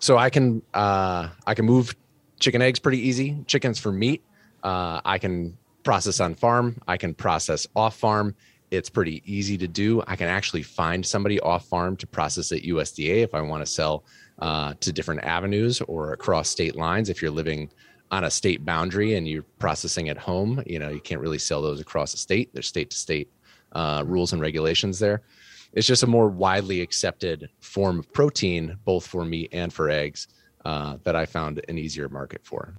C: So i can uh, i can move chicken eggs pretty easy. Chickens for meat uh, i can process on farm. I can process off farm. It's pretty easy to do. I can actually find somebody off farm to process at usda if i want to sell uh, to different avenues or across state lines. If you're living on a state boundary and you're processing at home, you know, you can't really sell those across the state. There's state to state uh, rules and regulations there. It's just a more widely accepted form of protein, both for meat and for eggs, uh, that I found an easier market for.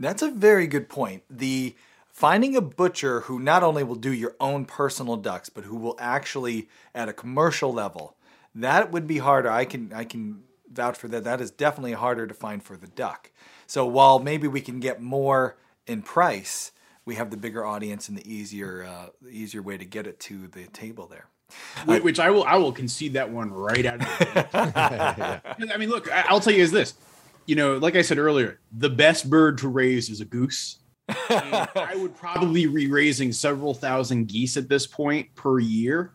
A: That's a very good point. The finding a butcher who not only will do your own personal ducks, but who will actually, at a commercial level, that would be harder. I can I can vouch for that. That is definitely harder to find for the duck. So while maybe we can get more in price, we have the bigger audience and the easier uh, the easier way to get it to the table there.
E: Which, which I will I will concede that one right out of the yeah. <laughs> I mean, look, I'll tell you is this. You know, like I said earlier, the best bird to raise is a goose. I would probably be raising several thousand geese at this point per year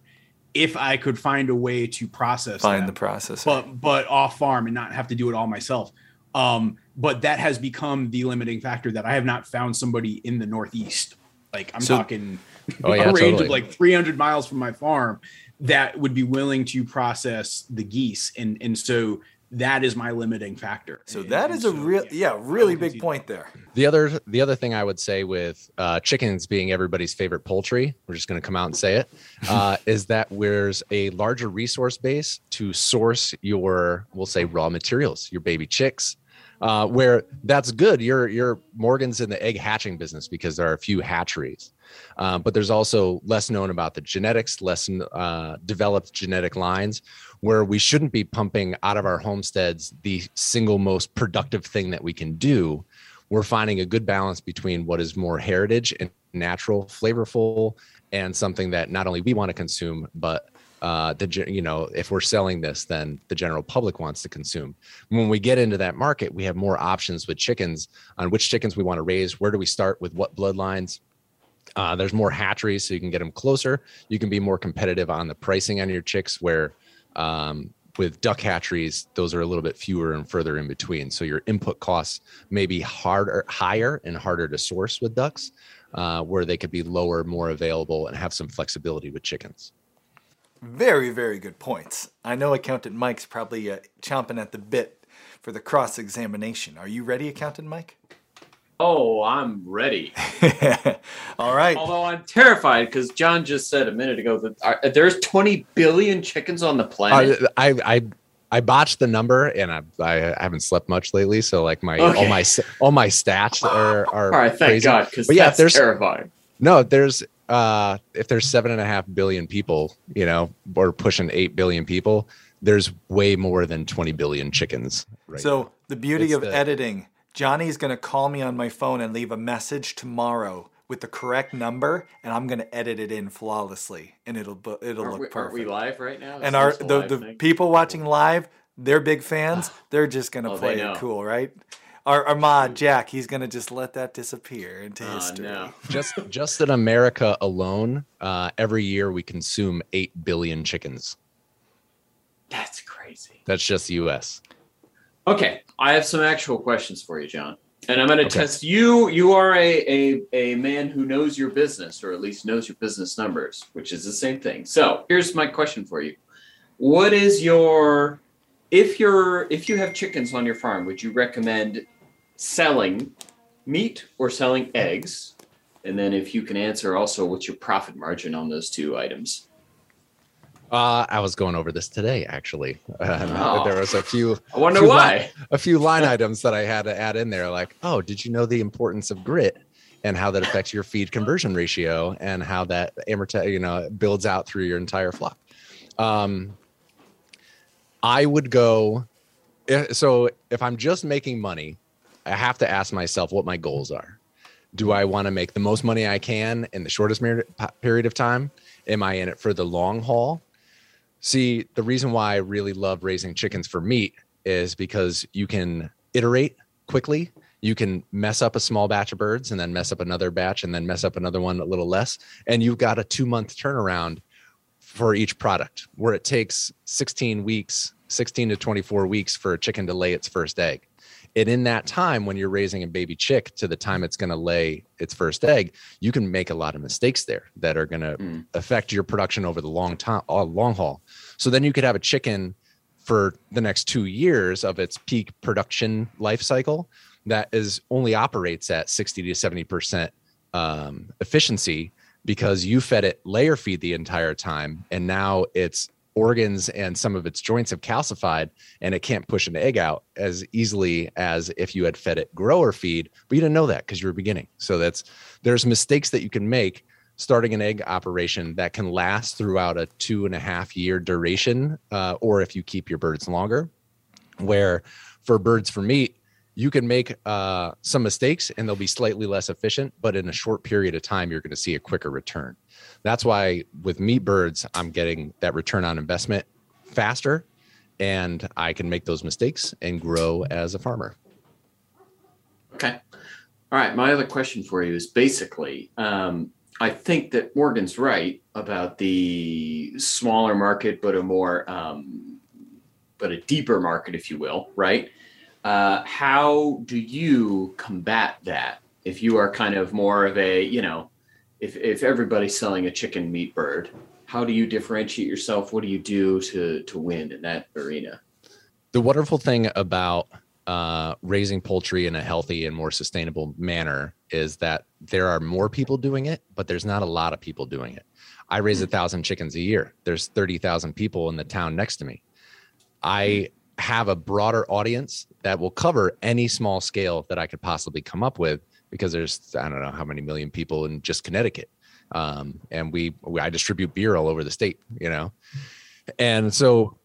E: if I could find a way to process
A: find
E: them,
A: the process,
E: but but off farm and not have to do it all myself. Um, but that has become the limiting factor that I have not found somebody in the Northeast. Like I'm so, talking oh, yeah, a <laughs> range totally. of like 300 miles from my farm that would be willing to process the geese, and and so that is my limiting factor.
A: So that is and a so, real, yeah, yeah really big point there.
C: The other, the other thing I would say with uh, chickens being everybody's favorite poultry, we're just going to come out and say it, <laughs> uh, is that there's a larger resource base to source your, we'll say, raw materials, your baby chicks. Uh, where that's good. You're you're Morgan's in the egg hatching business because there are a few hatcheries, uh, but there's also less known about the genetics, less uh, developed genetic lines where we shouldn't be pumping out of our homesteads the single most productive thing that we can do. We're finding a good balance between what is more heritage and natural, flavorful, and something that not only we want to consume, but uh, the you know if we're selling this, then the general public wants to consume. When we get into that market, we have more options with chickens on which chickens we want to raise. Where do we start with what bloodlines? Uh, there's more hatcheries, so you can get them closer. You can be more competitive on the pricing on your chicks, where um, with duck hatcheries, those are a little bit fewer and further in between. So your input costs may be harder, higher and harder to source with ducks, uh, where they could be lower, more available, and have some flexibility with chickens.
A: Very, very good points. I know Accountant Mike's probably uh, chomping at the bit for the cross examination. Are you ready, Accountant Mike?
B: Oh, I'm ready. <laughs>
A: All right.
B: Although I'm terrified because John just said a minute ago that are, there's 20 billion chickens on the planet.
C: Uh, I I I botched the number, and I I haven't slept much lately, so like my all my all my stats are are
B: All right, thank
C: crazy.
B: God, because
C: But yeah,
B: that's
C: there's
B: terrifying.
C: no there's uh if there's seven and a half billion people, you know, or pushing eight billion people, there's way more than 20 billion chickens. Right.
A: So the beauty
C: It's
A: of
C: the-
A: editing, Johnny's going to call me on my phone and leave a message tomorrow with the correct number, and I'm going to edit it in flawlessly, and it'll bu- it'll
B: Aren't
A: look
B: we,
A: perfect.
B: aren't we live right now?
A: and
B: Is
A: our the, the
B: thing?
A: people watching live, they're big fans. They're just going to
B: Oh,
A: play it cool, right? Our, our mod Jack, he's going to just let that disappear into
B: Oh,
A: history.
B: no.
C: just just in America alone, uh, every year we consume eight billion chickens.
B: That's crazy.
C: That's just the U.S.
B: Okay, I have some actual questions for you, John. And I'm going to
C: Okay.
B: test you. You are a, a, a man who knows your business, or at least knows your business numbers, which is the same thing. So here's my question for you. What is your if you're if you have chickens on your farm, would you recommend selling meat or selling eggs? And then if you can answer also what's your profit margin on those two items?
C: Uh, I was going over this today, actually. Uh,
B: Oh.
C: There was a few
B: I wonder
C: few
B: why.
C: li- a few line items that I had to add in there, like, oh, did you know the importance of grit and how that affects your feed conversion ratio and how that amorti- you know, builds out through your entire flock. Um, I would go. eh, So if I'm just making money, I have to ask myself what my goals are. Do I want to make the most money I can in the shortest period of time? Am I in it for the long haul? See, the reason why I really love raising chickens for meat is because you can iterate quickly. You can mess up a small batch of birds and then mess up another batch and then mess up another one a little less. And you've got a two month turnaround for each product where it takes 16 weeks, 16 to 24 weeks for a chicken to lay its first egg. And in that time, when you're raising a baby chick to the time it's going to lay its first egg, you can make a lot of mistakes there that are going to
B: Mm.
C: affect your production over the long time, uh, long haul. So then you could have a chicken for the next two years of its peak production life cycle that is only operates at 60 to 70 percent um, efficiency because you fed it layer feed the entire time and now its organs and some of its joints have calcified and it can't push an egg out as easily as if you had fed it grower feed but you didn't know that because you were beginning. So that's there's mistakes that you can make starting an egg operation that can last throughout a two and a half year duration uh, or if you keep your birds longer where for birds for meat you can make uh, some mistakes and they'll be slightly less efficient but in a short period of time you're going to see a quicker return that's why with meat birds i'm getting that return on investment faster and i can make those mistakes and grow as a farmer
B: Okay. All right. My other question for you is basically, um, I think that Morgan's right about the smaller market, but a more, um, but a deeper market, if you will, right? Uh, how do you combat that if you are kind of more of a, you know, if if everybody's selling a chicken meat bird, how do you differentiate yourself? What do you do to to win in that arena?
C: the wonderful thing about uh, raising poultry in a healthy and more sustainable manner is that there are more people doing it, but there's not a lot of people doing it. I raise a thousand chickens a year. There's 30,000 people in the town next to me. I have a broader audience that will cover any small scale that I could possibly come up with because there's, I don't know how many million people in just Connecticut. Um, and we, we, I distribute beer all over the state, you know? And so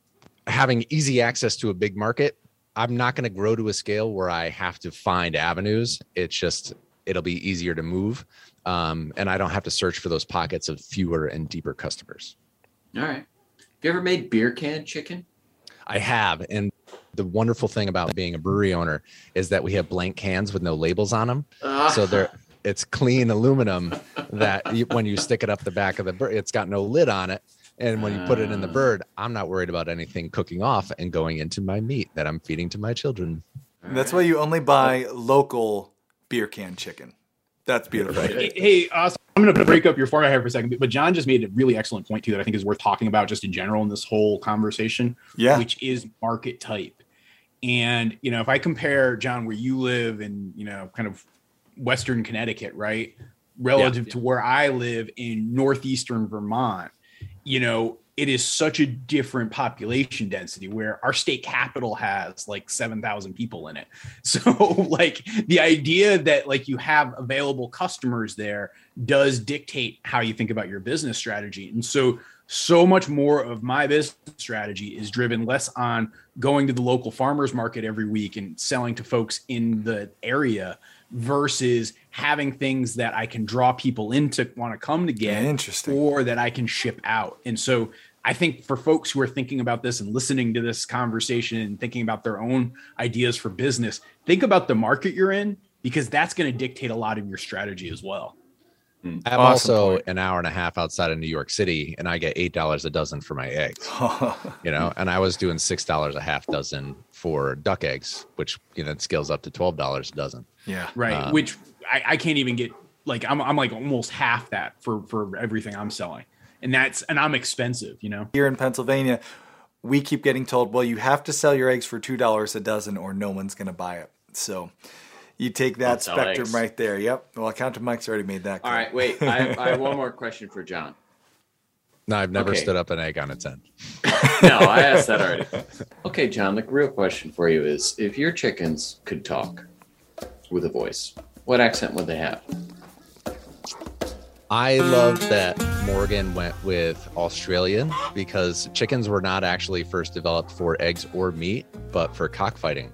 C: having easy access to a big market, I'm not going to grow to a scale where I have to find avenues. It's just it'll be easier to move, um, and I don't have to search for those pockets of fewer and deeper customers.
B: All right. Have you ever made beer can chicken?
C: I have, and the wonderful thing about being a brewery owner is that we have blank cans with no labels on them, so they're it's clean aluminum that you, when you stick it up the back of the bird, it's got no lid on it. And when you put it in the
B: Ah.
C: bird, I'm not worried about anything cooking off and going into my meat that I'm feeding to my children.
A: That's why you only buy local beer can chicken. That's beautiful.
E: Hey, hey, so I'm going to break up your format here for a second, but John just made a really excellent point too that I think is worth talking about just in general in this whole conversation,
A: Yeah.
E: which is market type. And you know, if I compare John where you live in, you know, kind of Western Connecticut, right? Relative
C: Yeah.
E: to where I live in northeastern Vermont, you know, it is such a different population density where our state capital has like 7,000 people in it. <laughs> So, like, the idea that like you have available customers there does dictate how you think about your business strategy. And so, so much more of my business strategy is driven less on going to the local farmers market every week and selling to folks in the area versus having things that I can draw people in to want to come to get
A: Interesting.
E: or that I can ship out. And so I think for folks who are thinking about this and listening to this conversation and thinking about their own ideas for business, think about the market you're in because that's going to dictate a lot of your strategy as well.
C: I'm
A: Awesome
C: also
A: point.
C: an hour and a half outside of New York City, and I get eight dollars a dozen for my eggs. <laughs> you know, and I was doing six dollars a half dozen for duck eggs, which you know scales up to twelve dollars a dozen.
A: yeah.
E: Right.
C: Um,
E: Which I, I can't even get like I'm I'm like almost half that for for everything I'm selling. And that's and I'm expensive, you know.
A: Here in Pennsylvania, we keep getting told, well, you have to sell your eggs for $2 a dozen or no one's going to buy it. So you take that
B: Don't
A: spectrum
B: eggs.
A: right there. Yep. Well, Accountant Mike's already made that
B: All
A: clear.
B: right, wait. I have, I have <laughs> one more question for John.
C: No, I've never
B: Okay.
C: stood up an egg on its end. <laughs>
B: No, I asked that already. <laughs> Okay, John, the real question for you is if your chickens could talk with a voice, what accent would they have?
C: I love that Morgan went with Australian because chickens were not actually first developed for eggs or meat, but for cockfighting,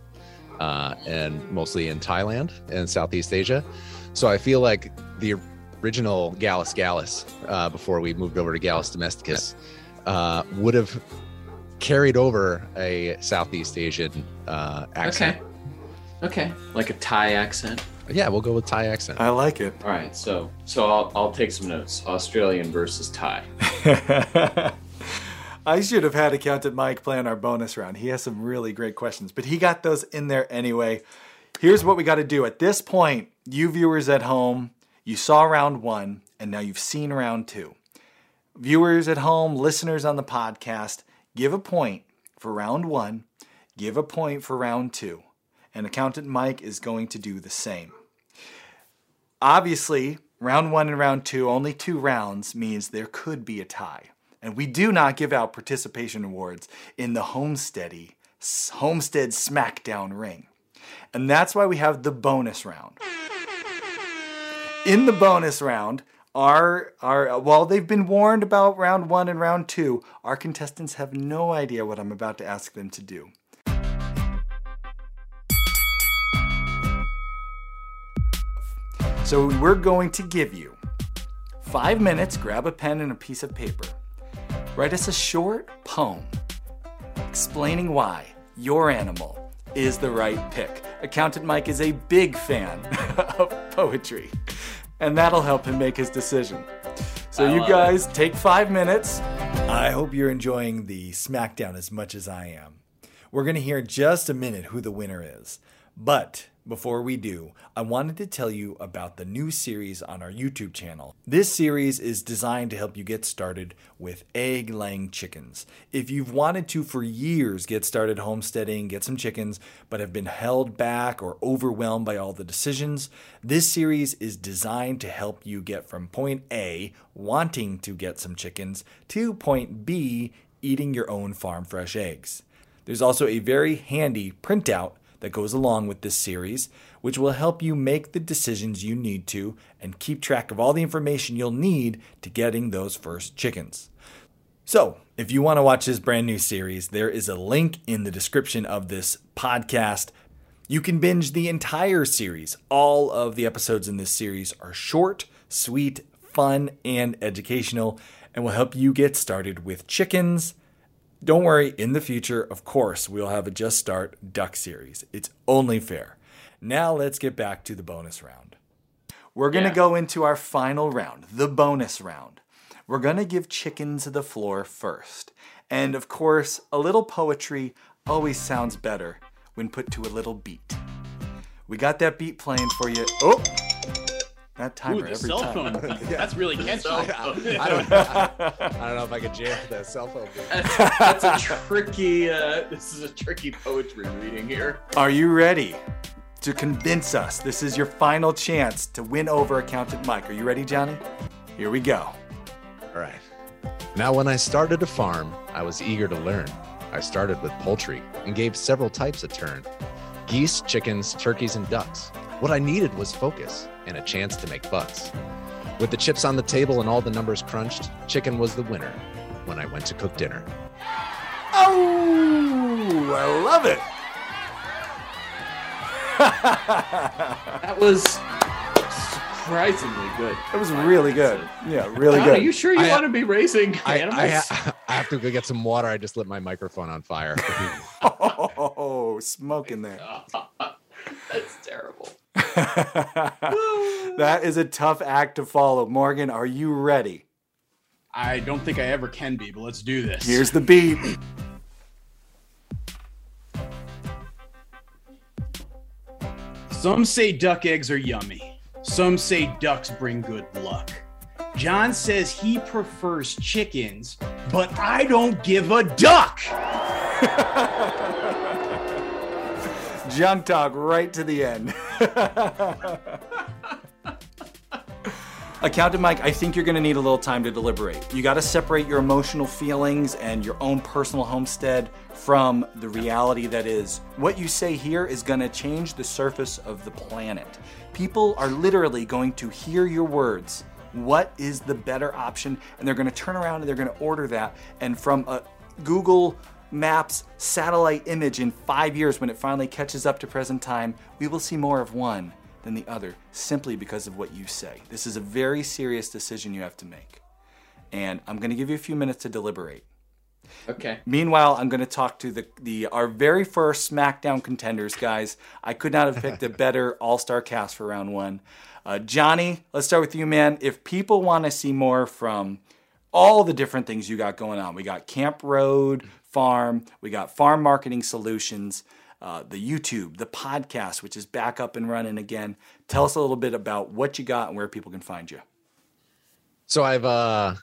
C: uh, and mostly in Thailand and Southeast Asia. So I feel like the original Gallus Gallus, uh, before we moved over to Gallus Domesticus, uh, would have carried over a Southeast Asian uh, accent.
B: Okay. Okay. Like a Thai accent.
C: Yeah, we'll go with Thai accent.
A: I like it.
B: All right, so so I'll I'll take some notes. Australian versus Thai. <laughs>
A: I should have had Accountant Mike plan our bonus round. He has some really great questions, but he got those in there anyway. Here's what we got to do. At this point, you viewers at home, you saw round one, and now you've seen round two. Viewers at home, listeners on the podcast, give a point for round one, give a point for round two, and Accountant Mike is going to do the same. Obviously, round one and round two, only two rounds, means there could be a tie. And we do not give out participation awards in the Homesteady Homestead Smackdown ring. And that's why we have the bonus round. In the bonus round, our, our while they've been warned about round one and round two, our contestants have no idea what I'm about to ask them to do. So we're going to give you five minutes, grab a pen and a piece of paper. Write us a short poem explaining why your animal is the right pick. Accountant Mike is a big fan <laughs> of poetry, and that'll help him make his decision. So,
B: I
A: you guys take five minutes. I hope you're enjoying the SmackDown as much as I am. We're going to hear in just a minute who the winner is. But before we do, I wanted to tell you about the new series on our YouTube channel. This series is designed to help you get started with egg laying chickens. If you've wanted to for years get started homesteading, get some chickens, but have been held back or overwhelmed by all the decisions, this series is designed to help you get from point A, wanting to get some chickens, to point B, eating your own farm fresh eggs. There's also a very handy printout that goes along with this series, which will help you make the decisions you need to and keep track of all the information you'll need to getting those first chickens. So, if you want to watch this brand new series, there is a link in the description of this podcast. You can binge the entire series. All of the episodes in this series are short, sweet, fun, and educational, and will help you get started with chickens. Don't worry, in the future, of course, we'll have a Just Start Duck series. It's only fair. Now let's get back to the bonus round. We're going to
B: Yeah.
A: go into our final round, the bonus round. We're going to give chickens the floor first. And of course, a little poetry always sounds better when put to a little beat. We got that beat playing for you. Oh! That
E: Ooh, the
A: every
E: cell
A: time.
E: phone. <laughs> That's really catchy.
C: I don't, I, don't know if I could jam that cell phone. <laughs>
B: That's, that's a tricky. Uh, this is a tricky poetry reading here.
A: Are you ready to convince us. This is your final chance to win over Accountant Mike. Are you ready, Johnny? Here we go.
C: All right. Now, when I started a farm, I was eager to learn. I started with poultry and gave several types a turn geese, chickens, turkeys, and ducks. What I needed was focus and a chance to make bucks. With the chips on the table and all the numbers crunched, chicken was the winner when I went to cook dinner.
A: Oh, I love it.
B: That was surprisingly good.
A: That was really good. Yeah, really
B: Don,
A: good.
B: Are you sure you
C: I-
B: want to be raising
C: I,
B: animals?
C: I, ha- <laughs> I have to go get some water. I just lit my microphone on fire. <laughs>
A: Oh, smoke in there. <laughs>
B: That's terrible. <laughs>
A: that is a tough act to follow. Morgan, are you ready?
E: I don't think I ever can be, but let's do this.
A: Here's the beat.
E: Some say duck eggs are yummy. Some say ducks bring good luck. John says he prefers chickens, but I don't give a duck. <laughs>
A: Junk talk right to the end. Accountant Mike, I think you're going to need a little time to deliberate. You got to separate your emotional feelings and your own personal homestead from the reality that is. What you say here is going to change the surface of the planet. People are literally going to hear your words. What is the better option? And they're going to turn around and they're going to order that. And from a Google Maps satellite image in five years, when it finally catches up to present time, we will see more of one than the other simply because of what you say. This is a very serious decision you have to make. And I'm going to give you a few minutes to deliberate.
B: Okay.
A: Meanwhile, I'm going to talk to the, the our very first SmackDown contenders, guys. I could not have picked a better All Star cast for round one. Uh, Johnny, let's start with you, man. If people want to see more from all the different things you got going on, we got Camp Road Farm, we got Farm Marketing Solutions, uh, the YouTube, the podcast, which is back up and running again. Tell us a little bit about what you got and where people can find you.
C: So I've uh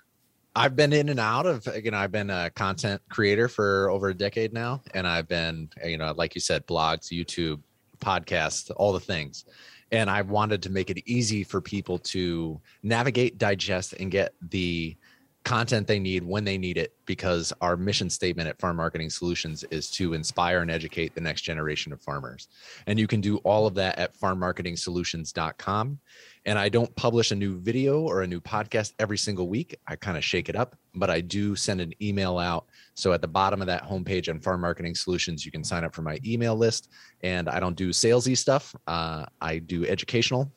C: I've been in and out of you know I've been a content creator for over a decade now and I've been you know like you said blogs, YouTube, podcasts, all the things. And I wanted to make it easy for people to navigate, digest and get the content they need when they need it because our mission statement at Farm Marketing Solutions is to inspire and educate the next generation of farmers. And you can do all of that at farmmarketingsolutions.com. And I don't publish a new video or a new podcast every single week. I kind of shake it up, but I do send an email out. So at the bottom of that homepage on Farm Marketing Solutions, you can sign up for my email list. And I don't do salesy stuff. Uh, I do educational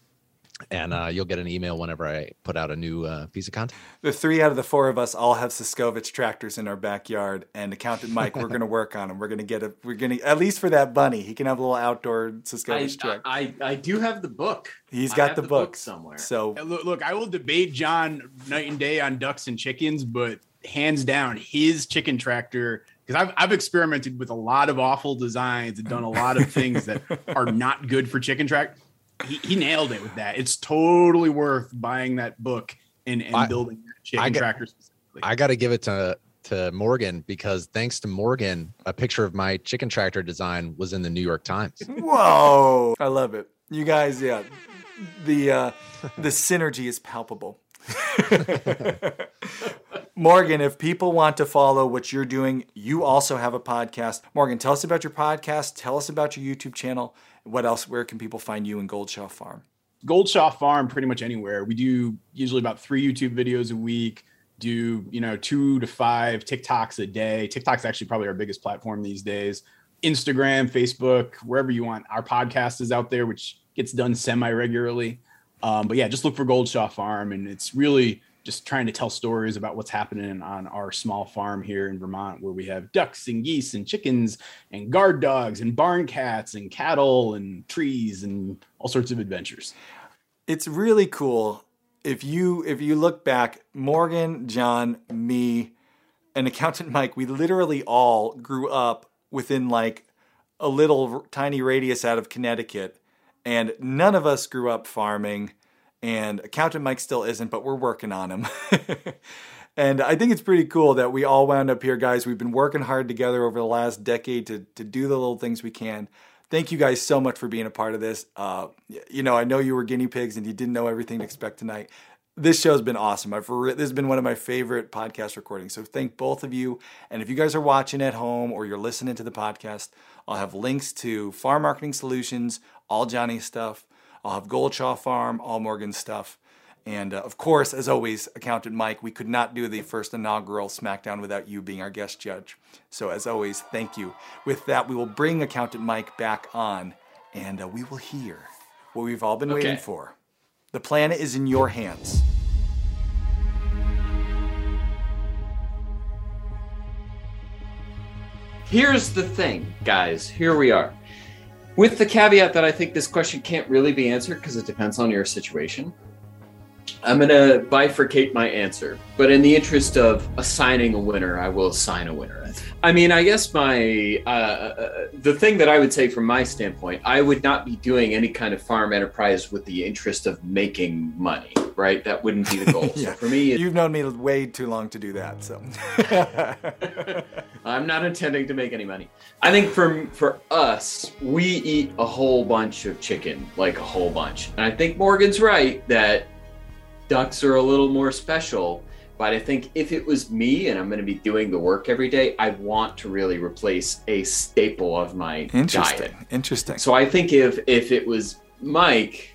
C: and uh, you'll get an email whenever I put out a new uh, piece of content.
A: The three out of the four of us all have Suscovich tractors in our backyard, and Accountant Mike, we're going to work on him. We're going to get a, we're going to at least for that bunny, he can have a little outdoor
B: I,
A: Suscovich truck.
B: I, I do have the book.
A: He's got
B: have
A: the,
B: the
A: book
B: book somewhere.
A: So
E: Look, look, I will debate John night and day on ducks and chickens, but hands down, his chicken tractor, because I've, I've experimented with a lot of awful designs and done a lot of things that <laughs> are not good for chicken track. He, he nailed it with that. It's totally worth buying that book and, and
C: I-
E: building that chicken
C: I get-
E: tractor specifically.
C: I got to give it to to Morgan because thanks to Morgan, a picture of my chicken tractor design was in the New York Times. <laughs>
A: whoa, I love it. You guys, yeah, the uh, the synergy is palpable. <laughs> Morgan, if people want to follow what you're doing, you also have a podcast. Morgan, tell us about your podcast. Tell us about your YouTube channel. What else? Where can people find you in Goldshaw Farm?
E: Goldshaw Farm, pretty much anywhere. We do usually about three YouTube videos a week. Do you know two to five TikToks a day? TikTok's actually probably our biggest platform these days. Instagram, Facebook, wherever you want. Our podcast is out there, which gets done semi regularly. Um, but yeah, just look for Goldshaw Farm, and it's really just trying to tell stories about what's happening on our small farm here in Vermont, where we have ducks and geese and chickens and guard dogs and barn cats and cattle and trees and all sorts of adventures.
A: it's really cool if you if you look back morgan john me and accountant mike we literally all grew up within like a little tiny radius out of connecticut and none of us grew up farming and accountant mike still isn't but we're working on him <laughs> and i think it's pretty cool that we all wound up here guys we've been working hard together over the last decade to, to do the little things we can thank you guys so much for being a part of this. Uh, you know, I know you were guinea pigs and you didn't know everything to expect tonight. This show's been awesome. I've re- this has been one of my favorite podcast recordings. So thank both of you. And if you guys are watching at home or you're listening to the podcast, I'll have links to Farm Marketing Solutions, all Johnny stuff. I'll have Goldshaw Farm, all Morgan stuff. And uh, of course, as always, Accountant Mike, we could not do the first inaugural SmackDown without you being our guest judge. So, as always, thank you. With that, we will bring Accountant Mike back on and uh, we will hear what we've all been waiting for. The planet is in your hands.
B: Here's the thing, guys. Here we are. With the caveat that I think this question can't really be answered because it depends on your situation. I'm going to bifurcate my answer, but in the interest of assigning a winner, I will assign a winner. I mean, I guess my uh, uh, the thing that I would say from my standpoint, I would not be doing any kind of farm enterprise with the interest of making money, right? That wouldn't be the goal. <laughs> So for me, it-
A: You've known me way too long to do that. So, <laughs>
B: I'm not intending to make any money. I think for for us, we eat a whole bunch of chicken, like a whole bunch. And I think Morgan's right that ducks are a little more special. But I think if it was me and I'm going to be doing the work every day, I'd want to really replace a staple of my
A: interesting.
B: diet.
A: Interesting.
B: So I think if if it was Mike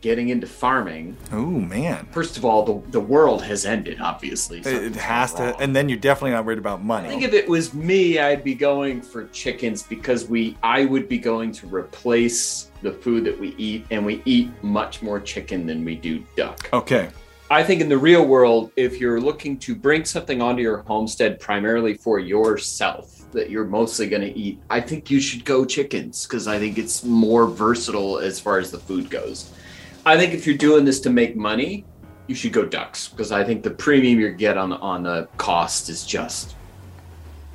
B: getting into farming,
A: oh, man.
B: first of all, the, the world has ended, obviously.
A: It, it has to.
B: wrong.
A: And then you're definitely not worried about money.
B: I think if it was me, I'd be going for chickens because we I would be going to replace the food that we eat, and we eat much more chicken than we do duck.
A: okay.
B: I think in the real world, if you're looking to bring something onto your homestead primarily for yourself that you're mostly going to eat, I think you should go chickens because I think it's more versatile as far as the food goes. I think if you're doing this to make money, you should go ducks because I think the premium you get on the on the cost is just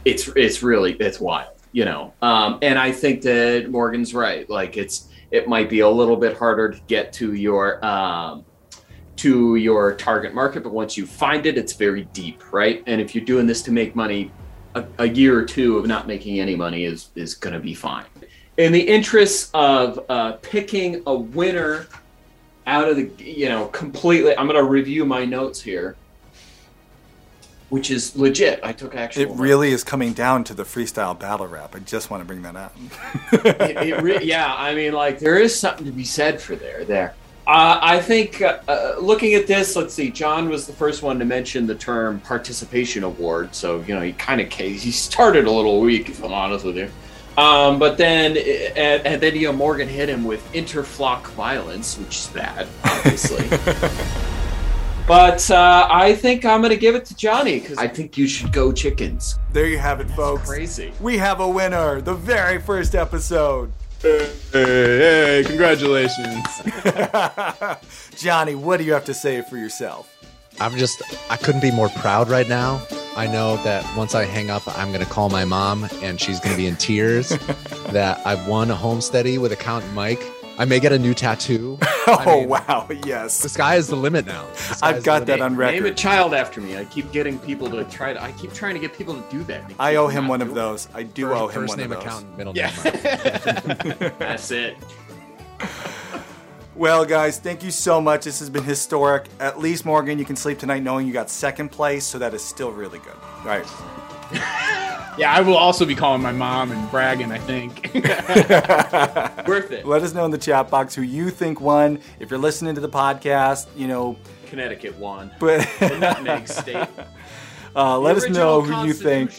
B: it's it's really it's wild, you know. Um, and I think that Morgan's right. Like it's it might be a little bit harder to get to your um, to your target market, but once you find it, it's very deep, right? And if you're doing this to make money, a, a year or two of not making any money is is going to be fine. In the interest of uh, picking a winner out of the, you know, completely, I'm going to review my notes here, which is legit. I took actual.
A: It really is coming down to the freestyle battle rap. I just want to bring that up.
B: it, it re- <laughs> yeah, I mean, like there is something to be said for there. There, uh, I think uh, uh, looking at this, let's see. John was the first one to mention the term participation award, so you know he kind of he started a little weak, if I'm honest with you. Um, but then, and, and then you know Morgan hit him with interflock violence, which is bad, obviously. <laughs> but uh, I think I'm going to give it to Johnny because I think you should go chickens.
A: There you have it, folks.
B: Crazy.
A: We have a winner. The very first episode.
E: Hey, hey, congratulations. <laughs>
A: Johnny, what do you have to say for yourself?
C: I'm just, I couldn't be more proud right now. I know that once I hang up, I'm going to call my mom and she's going to be in tears <laughs> that I've won a homesteady with Accountant Mike. I may get a new tattoo. <laughs> I
A: oh,
C: mean,
A: wow. Yes.
C: The sky is the limit now. The
A: I've got that
C: limit.
A: on
B: Name a child after me. I keep getting people to try to. I keep trying to get people to do that.
A: I owe him one of
B: doing
A: those. I do
C: First,
A: owe him
C: first
A: one
C: name
A: of those.
C: accountant, middle
E: Yeah.
C: name Mike.
B: it. <laughs> That's it.
A: Well, guys, thank you so much. This has been historic. At least, Morgan, you can sleep tonight knowing you got second place, so that is still really good. All right. <laughs>
E: Yeah, I will also be calling my mom and bragging, I think. <laughs>
B: Worth it.
A: Let us know in the chat box who you think won. If you're listening to the podcast, you know,
B: Connecticut won. <laughs>
A: but
B: The nutmeg state.
A: uh, let
B: The
A: us know who you think.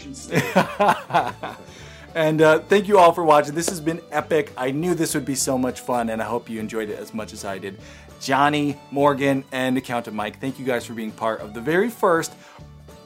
A: And uh, thank you all for watching. This has been epic. I knew this would be so much fun, and I hope you enjoyed it as much as I did. Johnny, Morgan, and Accountant Mike, thank you guys for being part of the very first,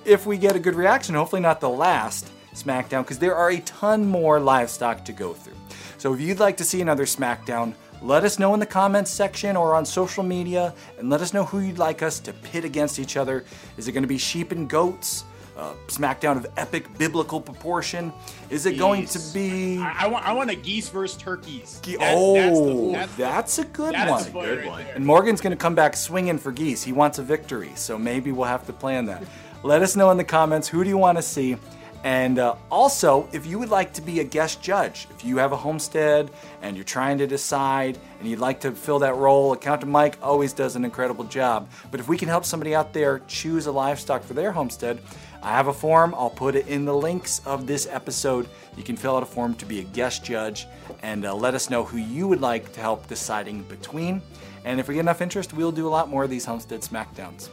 A: if we get a good reaction, hopefully not the last SmackDown, because there are a ton more livestock to go through. So if you'd like to see another SmackDown, let us know in the comments section or on social media, and let us know who you'd like us to pit against each other. Is it going to be sheep and goats? Uh, SmackDown of epic biblical proportion? Is it going to be?
E: I, I want I want a geese versus turkeys.
A: Ge-
E: That-
A: oh,
E: that's,
A: that's,
E: the,
A: a good
E: that's
A: one.
E: the fight
B: Good
E: right
B: one.
E: there.
A: And Morgan's going to come back swinging for geese. He wants a victory, so maybe we'll have to plan that. Let us know in the comments who do you want to see. And uh, also, if you would like to be a guest judge, if you have a homestead and you're trying to decide and you'd like to fill that role, Accountant Mike always does an incredible job. But if we can help somebody out there choose a livestock for their homestead, I have a form. I'll put it in the links of this episode. You can fill out a form to be a guest judge and uh, let us know who you would like to help deciding between. And if we get enough interest, we'll do a lot more of these homestead smackdowns.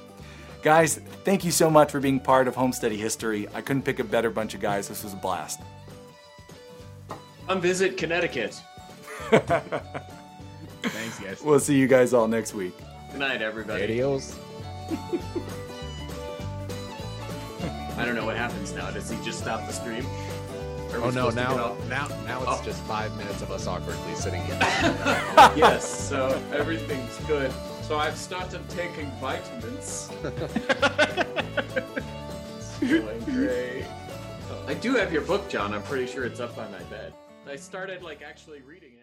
A: Guys, thank you so much for being part of Homesteady history. I couldn't pick a better bunch of guys. This was a blast.
B: Come visit Connecticut. <laughs>
E: Thanks, guys.
A: We'll see you guys all next week.
B: Good night, everybody.
C: Adios. <laughs>
B: I don't know what happens now. Does he just stop the stream?
C: Oh no!
B: supposed to get
C: Now, now, now it's
B: Oh.
C: just five minutes of us awkwardly sitting here. <laughs>
B: yes, so everything's good. So I've started taking vitamins. It's <laughs> going great. I do have your book, John. I'm pretty sure it's up by my bed. I started like actually reading.